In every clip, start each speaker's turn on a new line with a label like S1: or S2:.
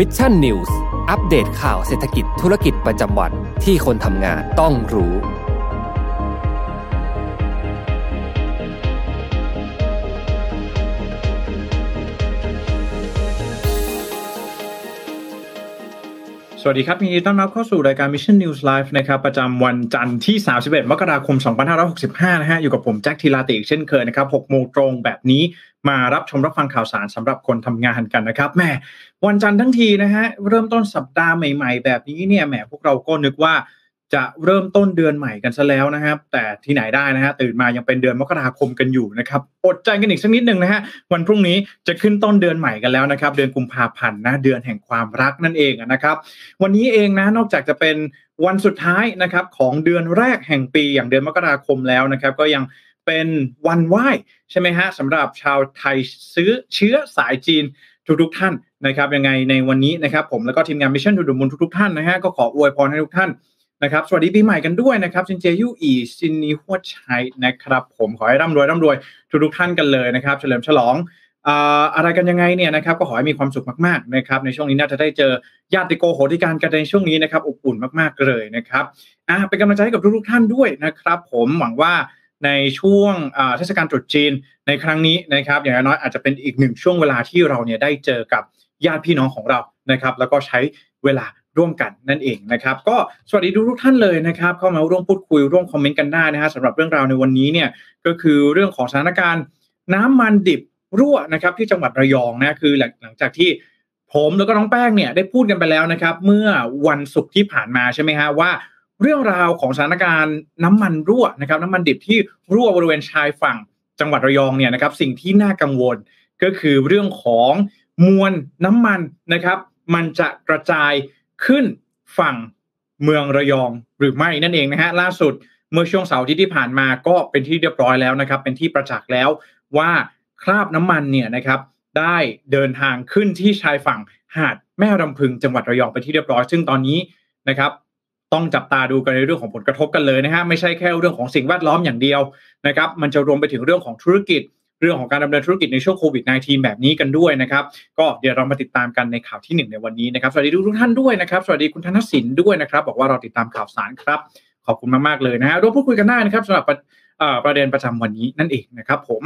S1: Mission News อัปเดตข่าวเศรษฐกิจธุรกิจประจำวันที่คนทำงานต้องรู้
S2: สวัสดีครับยินดีต้อนรับเข้าสู่รายการ Mission News Live นะครับ ประจำวันจันทร์ที่ 31 มกราคม 2565 นะฮะ อยู่กับผมแจ็คทีลาติอีกเช่นเคยนะครับ 6 โมงตรงแบบนี้ มารับชมรับฟังข่าวสารสำหรับคนทำงานกันนะครับแหมวันจันทร์ทั้งทีนะฮะเริ่มต้นสัปดาห์ใหม่ ๆ แบบนี้เนี่ยแหมพวกเราก็นึกว่าจะเริ่มต้นเดือนใหม่กันซะแล้วนะครับ แต่ที่ไหนได้นะฮะตื่นมายังเป็นเดือนมกราคมกันอยู่นะครับอดใจกันอีกสักนิดหนึ่งนะฮะวันพรุ่งนี้จะขึ้นต้นเดือนใหม่กันแล้วนะครับ เดือนกุมภาพันธ์นะเดือนแห่งความรักนั่นเองนะครับ วันนี้เองนะนอกจากจะเป็นวันสุดท้ายนะครับของเดือนแรกแห่งปีอย่างเดือนมกราคมแล้วนะครับ ก็ยัง เป็นวันไหว้ใช่ไหมฮะสำหรับชาวไทยซื้อเชื้อสายจีนทุกๆท่านนะครับยังไงในวันนี้นะครับผมแล้วก็ทีมงาน Mission To The Moon ทุกๆท่านนะฮะก็ขออวยพรให้ทุกท่านนะครับสวัสดีปีใหม่กันด้วยนะครับซินเจียยู่อี่ซินนี้ฮวดไช้นะครับ ผมขอให้ร่ำรวยร่ำรวยทุกๆท่านกันเลยนะครับเฉลิมฉลองอะไรกันยังไงเนี่ยนะครับก็ขอให้มีความสุขมากๆนะครับในช่วงนี้น่าจะได้เจอญาติโกโหติกากันในช่วงนี้นะครับอบอุ่นมากๆเลยนะครับอ่าเป็นกำลังใจให้กับทุกๆท่านด้วยนะครับ ผมหวังว่า ในช่วงเทศกาลตรุษจีนในครั้งนี้นะครับ อย่างน้อยอาจจะเป็นอีกหนึ่งช่วงเวลาที่เราเนี่ยได้เจอกับญาติพี่น้องของเรานะครับ แล้วก็ใช้เวลาร่วมกันนั่นเองนะครับ ก็สวัสดีทุกท่านเลยนะครับ เข้ามาร่วมพูดคุยร่วมคอมเมนต์กันได้นะฮะสำหรับเรื่องราวในวันนี้เนี่ยก็คือเรื่องของสถานการณ์น้ำมันดิบรั่วนะครับ ที่จังหวัดระยองนะคือหลังจากที่ผมแล้วก็น้องแป้งเนี่ยได้พูดกันไปแล้วนะครับ เมื่อวันศุกร์ที่ผ่านมาใช่ไหมฮะว่า เรื่องราวของสถานการณ์น้ำมันรั่วนะครับน้ำมันดิบที่รั่วบริเวณชายฝั่งจังหวัดระยองเนี่ยนะครับสิ่งที่น่ากังวลก็คือเรื่องของมวลน้ำมันนะครับ มันจะกระจายขึ้นฝั่งเมืองระยองหรือไม่นั่นเองนะฮะล่าสุดเมื่อช่วงเสาร์ที่ที่ผ่านมาก็เป็นที่เรียบร้อยแล้วนะครับ เป็นที่ประจักษ์แล้วว่าคราบน้ำมันเนี่ยนะครับได้เดินทางขึ้นที่ชายฝั่งหาดแม่รำพึงจังหวัดระยองไปที่เรียบร้อย ซึ่งตอนนี้นะครับ ต้องจับตาดูกันในเรื่องของผลกระทบกันเลยนะฮะไม่ใช่แค่เรื่องของสิ่งแวดล้อมอย่างเดียวนะครับมันจะรวมไปถึงเรื่องของธุรกิจ เรื่องของการดำเนินธุรกิจในช่วงโควิด -19 แบบนี้กันด้วยนะครับก็เดี๋ยวเรามาติดตามกันในข่าวที่ 1 ในวันนี้นะครับสวัสดีทุกท่านด้วยนะครับสวัสดีคุณธนสินด้วยนะครับบอกว่าเราติดตามข่าวสารครับขอบคุณมากๆเลยนะฮะร่วมพูดคุยกันได้นะครับสำหรับประเด็นประจำวันนี้นั่นเองนะครับผม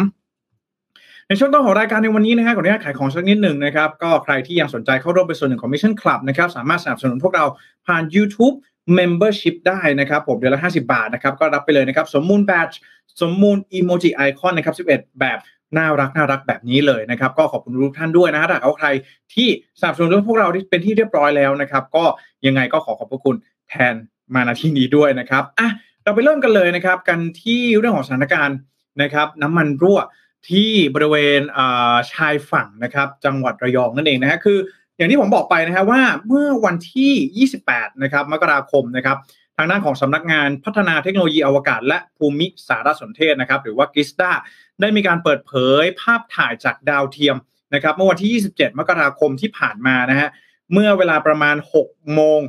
S2: ในช่วงต้นของรายการในวันนี้นะฮะขออนุญาตขายของสักนิดหนึ่งนะครับ ก็ใครที่ยังสนใจเข้าร่วมเป็นส่วนหนึ่งของ Mission Club นะครับ สามารถสนับสนุนพวกเราผ่าน YouTube Membership ได้นะครับผมเดือนละ 50 บาทนะครับก็รับไปเลยนะครับสมมูลแบตสมมูลอีโมจิไอคอนนะครับ11 แบบน่ารักน่ารักแบบนี้เลยนะครับ ก็ขอบคุณทุกท่านด้วยนะฮะถ้าเอาใครที่สนับสนุนพวกเราที่เป็นที่เรียบร้อยแล้วนะครับ ก็ยังไงก็ขอขอบพระคุณแทนมาณที่นี้ด้วยนะครับอะเราไปเริ่มกันเลยนะครับ กันที่เรื่องของสถานการณ์นะครับ น้ำมันรั่วที่บริเวณชายฝั่งนะครับ จังหวัดระยองนั่นเองนะฮะคือ อย่างที่ผมบอกไปนะครับว่าเมื่อวันที่ 28 นะครับมกราคมนะครับทางด้านของสำนักงานพัฒนาเทคโนโลยีอวกาศ และภูมิสารสนเทศนะครับหรือว่ากิสตาได้มีการเปิดเผยภาพถ่ายจากดาวเทียมนะครับเมื่อวันที่ 27 มกราคมที่ผ่านมานะฮะเมื่อเวลาประมาณ 6 โมง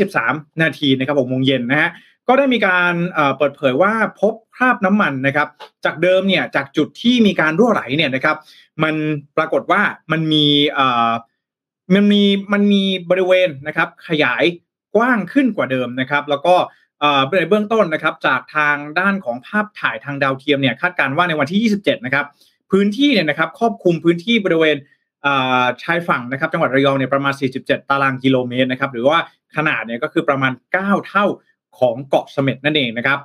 S2: 23 นาทีนะครับ6โมงเย็นนะฮะก็ได้มีการเปิดเผยว่าพบคราบน้ำมันนะครับ จากเดิมเนี่ยจากจุดที่มีการรั่วไหลเนี่ยนะครับ มันปรากฏว่ามันมี มันมีมันมีบริเวณนะครับขยายกว้างขึ้นกว่าเดิมนะครับ แล้วก็ในเบื้องต้นนะครับจากทางด้านของภาพถ่ายทางดาวเทียมเนี่ยคาดการว่าในวันที่ 27 นะครับ พื้นที่เนี่ยนะครับครอบคลุมพื้นที่บริเวณชายฝั่งนะครับจังหวัดระยองเนี่ยประมาณ 47 ตารางกิโลเมตรนะครับหรือว่าขนาดเนี่ยก็คือประมาณ 9 เท่าของเกาะเสม็ดนั่นเองนะครับ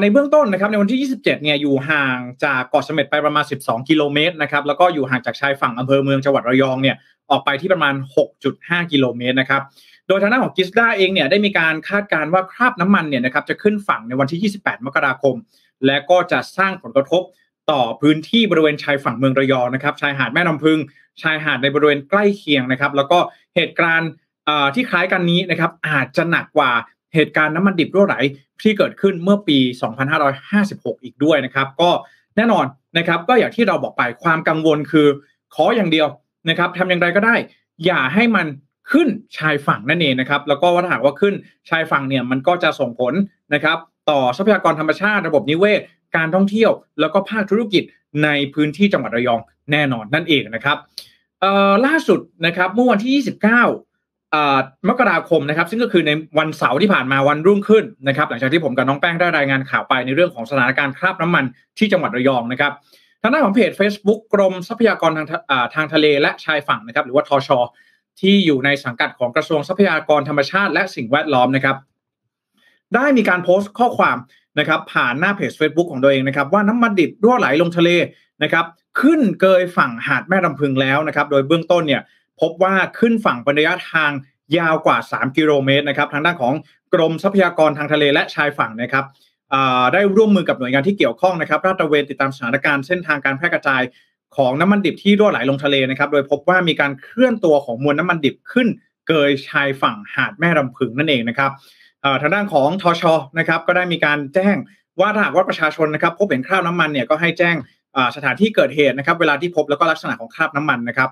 S2: ในเบื้องต้นนะครับในวันที่ 27 เนี่ยอยู่ห่างจากเกาะเสม็ดไปประมาณ 12 กิโลเมตรนะครับแล้วก็อยู่ห่างจากชายฝั่งอำเภอเมืองจังหวัดระยองเนี่ย ออกไปที่ประมาณ 6.5 กิโลเมตรนะครับ โดยทางด้านของกิสดาเองเนี่ยได้มีการคาดการณ์ว่าคราบน้ำมันเนี่ยนะครับจะขึ้นฝั่งในวันที่ 28 มกราคม และก็จะสร้างผลกระทบต่อพื้นที่บริเวณชายฝั่งเมืองระยองนะครับ ชายหาดแม่ลำพึง ชายหาดในบริเวณใกล้เคียงนะครับ แล้วก็เหตุการณ์ที่คล้ายกันนี้นะครับอาจจะหนักกว่าเหตุการณ์น้ำมันดิบรั่วไหลที่เกิดขึ้นเมื่อปี 2556 อีกด้วยนะครับ ก็แน่นอนนะครับ ก็อย่างที่เราบอกไปความกังวลคือ ขออย่างเดียว นะครับทำอย่างไรก็ได้ อย่าให้มันขึ้นชายฝั่งนั่นเองนะครับ แล้วก็ว่าถ้าหากว่าขึ้นชายฝั่งเนี่ยมันก็จะส่งผลนะครับ ต่อทรัพยากรธรรมชาติระบบนิเวศ การท่องเที่ยว แล้วก็ภาคธุรกิจในพื้นที่จังหวัดระยองแน่นอนนั่นเองนะครับล่าสุดนะครับเมื่อวันที่ 29 มกราคมนะครับ ซึ่งก็คือในวันเสาร์ที่ผ่านมาวันรุ่งขึ้นนะครับ หลังจากที่ผมกับน้องแป้งได้รายงานข่าวไปในเรื่องของสถานการณ์คราบน้ำมันที่จังหวัดระยองนะครับ ทางด้านของเพจ Facebook กรมทรัพยากรทางทางทะเลและชายฝั่งนะครับ หรือว่าทชที่อยู่ในสังกัดของกระทรวงทรัพยากรธรรมชาติและสิ่งแวดล้อมนะครับ ได้มีการโพสต์ข้อความนะครับผ่านหน้าเพจ Facebook ของตัวเองนะครับ ว่าน้ำมันดิบรั่วไหลลงทะเลนะครับ ขึ้นเกยฝั่งหาดแม่ลำพึงแล้วนะครับ โดยเบื้องต้นเนี่ยพบว่าขึ้นฝั่งเป็นระยะทางยาวกว่า 3 กิโลเมตรนะครับ ทางด้านของกรมทรัพยากรทางทะเลและชายฝั่งนะครับ ได้ร่วมมือกับหน่วยงานที่เกี่ยวข้องนะครับราดตระเวนติดตามสถานการณ์เส้นทางการแพร่กระจายของน้ำมันดิบที่รั่วไหลลงทะเลนะครับ โดยพบว่ามีการเคลื่อนตัวของมวลน้ำมันดิบขึ้น เกยชายฝั่งหาดแม่ลำพึงนั่นเองนะครับทางด้านของทชนะครับก็ได้มีการแจ้งว่าถ้าหากว่าประชาชนนะครับพบเห็นคราบน้ำมันเนี่ยก็ให้แจ้งสถานที่เกิดเหตุนะครับ เวลาที่พบแล้วก็ลักษณะของคราบน้ำมันนะครับ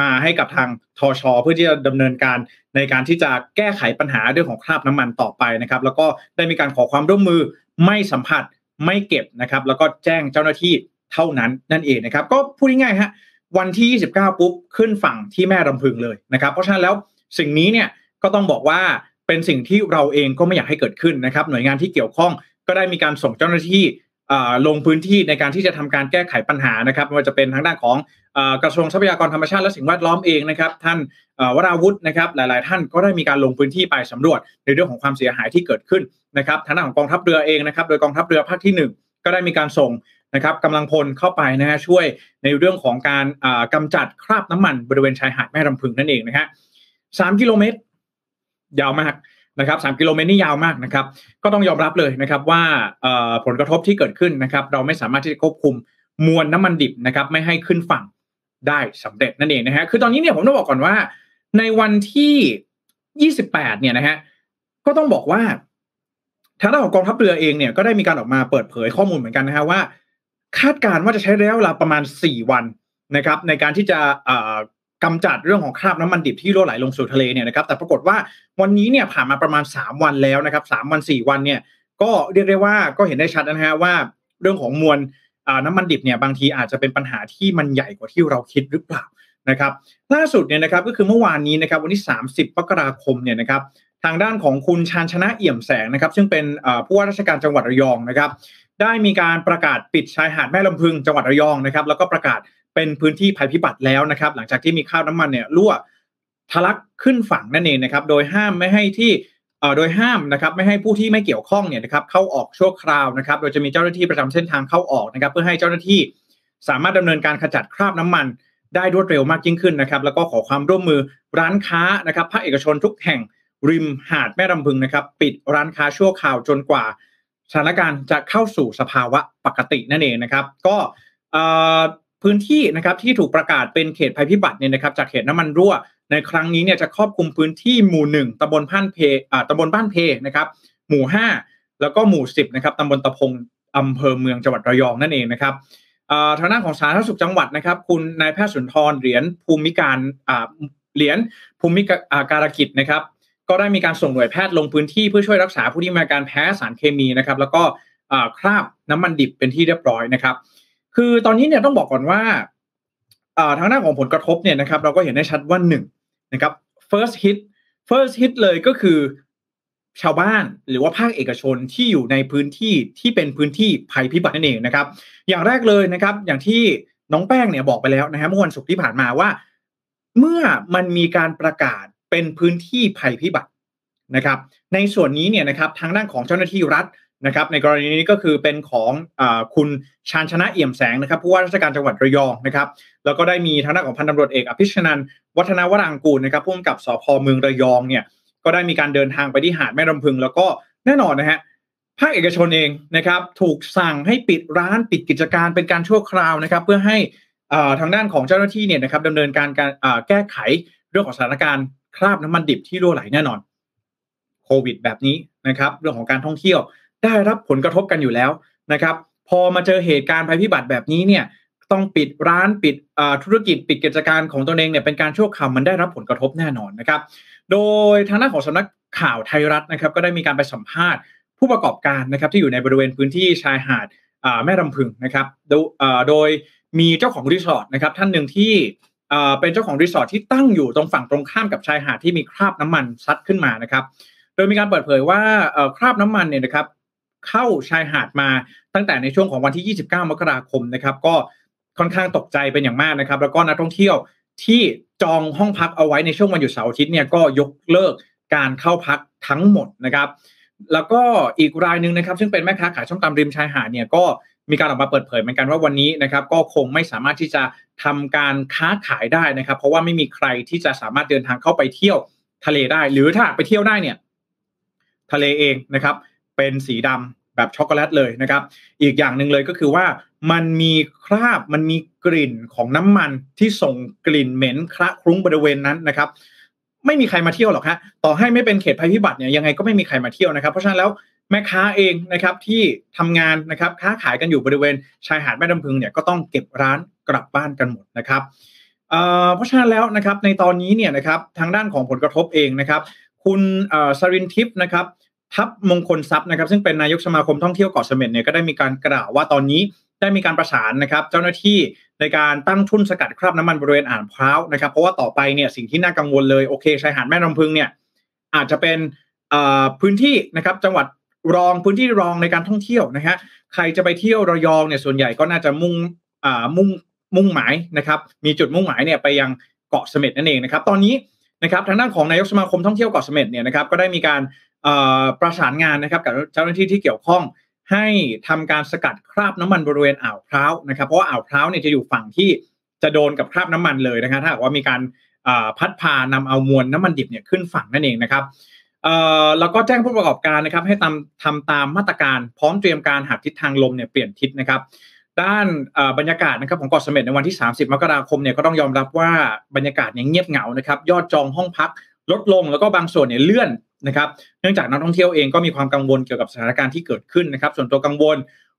S2: มาให้กับทางทช เพื่อที่จะดำเนินการในการที่จะแก้ไขปัญหาเรื่องของคราบน้ำมันต่อไปนะครับ แล้วก็ได้มีการขอความร่วมมือ ไม่สัมผัสไม่เก็บนะครับ แล้วก็แจ้งเจ้าหน้าที่เท่านั้นนั่นเองนะครับ ก็พูดง่ายๆฮะวันที่ 29 ปุ๊บขึ้นฝั่งที่แม่ลำพึงเลยนะครับ เพราะฉะนั้นแล้วสิ่งนี้เนี่ยก็ต้องบอกว่าเป็นสิ่งที่เราเองก็ไม่อยากให้เกิดขึ้นนะครับ หน่วยงานที่เกี่ยวข้องก็ได้มีการส่งเจ้าหน้าที่ลงพื้นที่ในการที่จะทำการแก้ไขปัญหานะครับไม่ว่าจะเป็นทางด้านของกระทรวงทรัพยากรธรรมชาติและสิ่งแวดล้อมเองนะครับ ท่านวราวุฒินะครับ หลาย ๆ ท่านก็ได้มีการลงพื้นที่ไปสำรวจในเรื่องของความเสียหายที่เกิดขึ้น นะครับทางด้านของกองทัพเรือเองนะครับโดยกองทัพเรือภาคที่ 1 ก็ได้มีการส่งนะครับกำลังพลเข้าไปนะฮะช่วยในเรื่องของการกำจัดคราบน้ำมันบริเวณชายหาดแม่ลำพึงนั่นเองนะฮะสามกิโลเมตร ยาวมากนะครับสกิโลเมตรนี่ยาวมากนะครับ ก็ต้องยอมรับเลยนะครับว่าผลกระทบที่เกิดขึ้นนะครับ เราไม่สามารถที่จะควบคุมมวลน้ำมันดิบนะครับ ไม่ให้ขึ้นฝั่งได้สำเร็จนั่นเองนะฮะคือตอนนี้เนี่ยผมต้องบอกก่อนว่า ในวันที่ 28 เนี่ยนะฮะก็ต้องบอกว่า ทางด้านของกองทัพเรือเองเนี่ยก็ได้มีการออกมาเปิดเผยข้อมูลเหมือนกันนะฮะว่า คาดการณ์ว่าจะใช้ระยะเวลาประมาณ 4 วันนะครับในการที่จะกำจัดเรื่องของคราบน้ำมันดิบที่รั่วไหลลงสู่ทะเลเนี่ยนะครับแต่ปรากฏว่าวันนี้เนี่ยผ่านมาประมาณ 3 วันแล้วนะครับสวัน 4 วันเนี่ยก็เรียกได้ว่าก็เห็นได้ชัดนะฮะว่าเรื่องของมวลน้ำมันดิบเนี่ยบางทีอาจจะเป็นปัญหาที่มันใหญ่กว่าที่เราคิดหรือเปล่านะครับล่าสุดเนี่ยนะครับก็คือเมื่อวานนี้นะครับวันที่ 30มกราคมเนี่ยนะครับ ทางด้านของคุณชานชนะเอี่ยมแสงนะครับ ซึ่งเป็นผู้ว่าราชการจังหวัดระยองนะครับ ได้มีการประกาศปิดชายหาดแม่ลำพึงจังหวัดระยองนะครับ แล้วก็ประกาศเป็นพื้นที่ภัยพิบัติแล้วนะครับ หลังจากที่มีข้าวน้ำมันเนี่ยรั่วทะลักขึ้นฝั่งนั่นเองนะครับ โดยห้ามไม่ให้ที่โดยห้ามนะครับไม่ให้ผู้ที่ไม่เกี่ยวข้องเนี่ยนะครับเข้าออกชั่วคราวนะครับ โดยจะมีเจ้าหน้าที่ประจำเส้นทางเข้าออกนะครับ เพื่อให้เจ้าหน้าที่สามารถดำเนินการขจัดคราบน้ำมันได้รวดเร็วมากยิ่งขึ้นนะครับ แล้วก็ขอความร่วมมือร้านค้านะครับภาคเอกชนทุกแห่ง ริมหาดแม่ลำพึงนะครับ ปิดร้านค้าชั่วคราวจนกว่าสถานการณ์จะเข้าสู่สภาวะปกตินั่นเองนะครับ ก็พื้นที่นะครับที่ถูกประกาศเป็นเขตภัยพิบัติเนี่ยนะครับ จากเหตุน้ำมันรั่ว ในครั้งนี้เนี่ยจะครอบคลุมพื้นที่หมู่หนึ่งตำบลพันเพอ่าตำบลบ้านเพนะครับ หมู่ห้าแล้วก็หมู่สิบนะครับตำบลตะพงอำเภอเมืองจังหวัดระยองนั่นเองนะครับทางด้านของสาธารณสุขจังหวัดนะครับ คุณนายแพทย์สุนทรเหรียญภูมิการเหรียญภูมิการกิจนะครับ ก็ได้มีการส่งหน่วยแพทย์ลงพื้นที่เพื่อช่วยรักษาผู้ที่มีอาการแพ้สารเคมีนะครับ แล้วก็คราบน้ำมันดิบเป็นที่เรียบร้อยนะครับ คือตอนนี้เนี่ยต้องบอกก่อนว่าทางด้านของผลกระทบเนี่ยนะครับ เราก็เห็นได้ชัดว่าหนึ่งนะครับ first hit first hit เลยก็คือชาวบ้านหรือว่าภาคเอกชนที่อยู่ในพื้นที่ที่เป็นพื้นที่ภัยพิบัตินั่นเองนะครับ อย่างแรกเลยนะครับ อย่างที่น้องแป้งเนี่ยบอกไปแล้วนะฮะเมื่อวันศุกร์ที่ผ่านมาว่า เมื่อมันมีการประกาศ เป็นพื้นที่ภัยพิบัตินะครับ ในส่วนนี้เนี่ยนะครับทางด้านของเจ้าหน้าที่รัฐนะครับในกรณีนี้ก็คือเป็นของอคุณชาญชนะเอี่ยมแสงนะครับผู้ว่าราชการจังหวัดระยองนะครับแล้วก็ได้มีทางด้านของพันตำรวจเอกอภิชนันวัฒนวรางกูลนะครับผู้กำกับสพเมืองระยองเนี่ยก็ได้มีการเดินทางไปที่หาดแม่ลำพึง แล้วก็แน่นอนนะฮะภาคเอกชนเองนะครับถูกสั่งให้ปิดร้านปิดกิจการเป็นการชั่วคราวนะครับ เพื่อให้ทางด้านของเจ้าหน้าที่เนี่ยนะครับดำเนินการการแก้ไขเรื่องของสถานการณ์ คราบน้ำมันดิบที่รั่วไหลแน่นอนโควิดแบบนี้นะครับ เรื่องของการท่องเที่ยวได้รับผลกระทบกันอยู่แล้วนะครับ พอมาเจอเหตุการณ์ภัยพิบัติแบบนี้เนี่ยต้องปิดร้านปิดธุรกิจปิดกิจการของตัวเองเนี่ยเป็นการชั่วคราวมันได้รับผลกระทบแน่นอนนะครับ โดยทางด้านของสำนักข่าวไทยรัฐนะครับ ก็ได้มีการไปสัมภาษณ์ผู้ประกอบการนะครับ ที่อยู่ในบริเวณพื้นที่ชายหาดแม่ลำพึงนะครับ โดยมีเจ้าของรีสอร์ทนะครับท่านหนึ่งที่ เป็นเจ้าของรีสอร์ทที่ตั้งอยู่ตรงฝั่งตรงข้ามกับชายหาดที่มีคราบน้ำมันซัดขึ้นมานะครับ โดยมีการเปิดเผยว่าคราบน้ำมันเนี่ยนะครับเข้าชายหาดมาตั้งแต่ในช่วงของวันที่ 29 มกราคมนะครับ ก็ค่อนข้างตกใจเป็นอย่างมากนะครับ แล้วก็นักท่องเที่ยวที่จองห้องพักเอาไว้ในช่วงวันหยุดเสาร์อาทิตย์เนี่ยก็ยกเลิกการเข้าพักทั้งหมดนะครับ แล้วก็อีกรายหนึ่งนะครับ ซึ่งเป็นแม่ค้าขายช่องตำริมชายหาดเนี่ยก็ มีการออกมาเปิดเผยเหมือนกันว่าวันนี้นะครับก็คงไม่สามารถที่จะทำการค้าขายได้นะครับ เพราะว่าไม่มีใครที่จะสามารถเดินทางเข้าไปเที่ยวทะเลได้ หรือถ้าไปเที่ยวได้เนี่ยทะเลเองนะครับ เป็นสีดำแบบช็อกโกแลตเลยนะครับ อีกอย่างหนึ่งเลยก็คือว่ามันมีคราบมันมีกลิ่นของน้ำมันที่ส่งกลิ่นเหม็นคระคลุ้งบริเวณนั้นนะครับ ไม่มีใครมาเที่ยวหรอกฮะต่อให้ไม่เป็นเขตภัยพิบัติเนี่ยยังไงก็ไม่มีใครมาเที่ยวนะครับ เพราะฉะนั้นแล้ว แม่ค้าเองนะครับที่ทำงานนะครับค้าขายกันอยู่บริเวณชายหาดแม่น้ำพึงเนี่ยก็ต้องเก็บร้านกลับบ้านกันหมดนะครับเพราะฉะนั้นแล้วนะครับในตอนนี้เนี่ยนะครับทางด้านของผลกระทบเองนะครับ คุณสรินทิพย์นะครับทัพมงคลทรัพย์นะครับซึ่งเป็นนายกสมาคมท่องเที่ยวเกาะเสม็ดเนี่ยก็ได้มีการกล่าวว่าตอนนี้ได้มีการประสานนะครับ เจ้าหน้าที่ในการตั้งทุ่นสกัดคราบน้ำมันบริเวณอ่างพร้าวนะครับ เพราะว่าต่อไปเนี่ยสิ่งที่น่ากังวลเลยโอเคชายหาดแม่น้ำพึงเนี่ยอาจจะเป็นพื้นที่นะครับจังหวัด รองพื้นที่รองในการท่องเที่ยวนะฮะใครจะไปเที่ยวระยองเนี่ยส่วนใหญ่ก็น่าจะมุ่งอ่ามุ่งมุ่งหมายนะครับ มีจุดมุ่งหมายเนี่ยไปยังเกาะเสม็ดนั่นเองนะครับ ตอนนี้นะครับทางด้านของนายกสมาคมท่องเที่ยวเกาะเสม็ดเนี่ยนะครับก็ได้มีการประสานงานนะครับกับเจ้าหน้าที่ที่เกี่ยวข้องให้ทำการสกัดคราบน้ำมันบริเวณอ่าวพร้าวนะครับเพราะว่าอ่าวพร้าวเนี่ยจะอยู่ฝั่งที่จะโดนกับคราบน้ำมันเลยนะครับถ้าหากว่ามีการพัดพานำเอามวลน้ำมันดิบเนี่ยขึ้นฝั่งนั่นเองนะครับ แล้วก็แจ้งผู้ประกอบการนะครับ ให้ทำทำตามมาตรการพร้อมเตรียมการหากทิศทางลมเนี่ยเปลี่ยนทิศนะครับ ด้านบรรยากาศนะครับของเกาะเสม็ดในวันที่ 30 มกราคมเนี่ยก็ต้องยอมรับว่าบรรยากาศเนี่ยเงียบเหงานะครับยอดจองห้องพักลดลงแล้วก็บางส่วนเนี่ยเลื่อนนะครับเนื่องจากนักท่องเที่ยวเองก็มีความกังวลเกี่ยวกับสถานการณ์ที่เกิดขึ้นนะครับ ส่วนตัวกังวล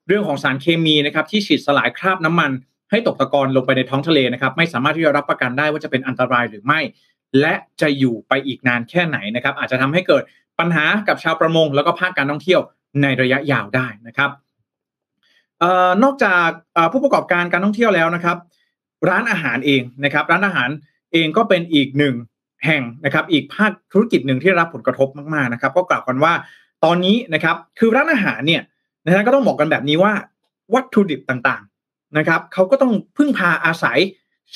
S2: เรื่องของสารเคมีนะครับที่ฉีดสลายคราบน้ำมัน ให้ตกตะกอนลงไปในท้องทะเลนะครับ ไม่สามารถที่จะรับประกันได้ว่าจะเป็นอันตรายหรือไม่ และจะอยู่ไปอีกนานแค่ไหนนะครับ อาจจะทำให้เกิดปัญหากับชาวประมง แล้วก็ภาคการท่องเที่ยวในระยะยาวได้นะครับนอกจากผู้ประกอบการการท่องเที่ยวแล้วนะครับ ร้านอาหารเองนะครับ ร้านอาหารเองก็เป็นอีกหนึ่งแห่งนะครับ อีกภาคธุรกิจหนึ่งที่รับผลกระทบมากๆนะครับ ก็กล่าวกันว่าตอนนี้นะครับ คือร้านอาหารเนี่ยนะฮะก็ต้องบอกกันแบบนี้ว่าวัตถุดิบต่างๆนะครับเขาก็ต้องพึ่งพาอาศัย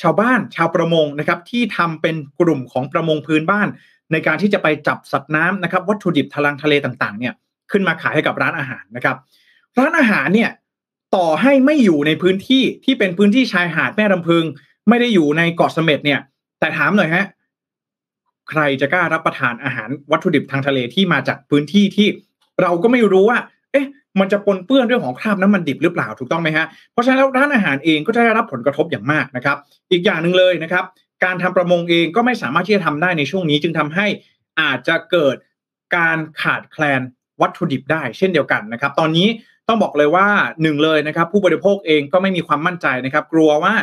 S2: ชาวบ้านชาวประมงนะครับที่ทำเป็นกลุ่มของประมงพื้นบ้าน ในการที่จะไปจับสัตว์น้ำนะครับวัตถุดิบทะลังทะเลต่างๆเนี่ยขึ้นมาขายให้กับร้านอาหารนะครับ ร้านอาหารเนี่ยต่อให้ไม่อยู่ในพื้นที่ที่เป็นพื้นที่ชายหาดแม่ลำพึง ไม่ได้อยู่ในเกาะเสม็ดเนี่ย แต่ถามหน่อยฮะใครจะกล้ารับประทานอาหารวัตถุดิบทางทะเลที่มาจากพื้นที่ที่เราก็ไม่รู้ว่า มันจะปนเปื้อนเรื่องของคราบน้ำมันดิบหรือเปล่าถูกต้องไหมฮะเพราะฉะนั้นแล้วร้านอาหารเองก็จะได้รับผลกระทบอย่างมากนะครับ อีกอย่างหนึ่งเลยนะครับ การทำประมงเองก็ไม่สามารถที่จะทำได้ในช่วงนี้ จึงทำให้อาจจะเกิดการขาดแคลนวัตถุดิบได้ เช่นเดียวกันนะครับ ตอนนี้ต้องบอกเลยว่าหนึ่งเลยนะครับ ผู้บริโภคเองก็ไม่มีความมั่นใจนะครับ กลัวว่า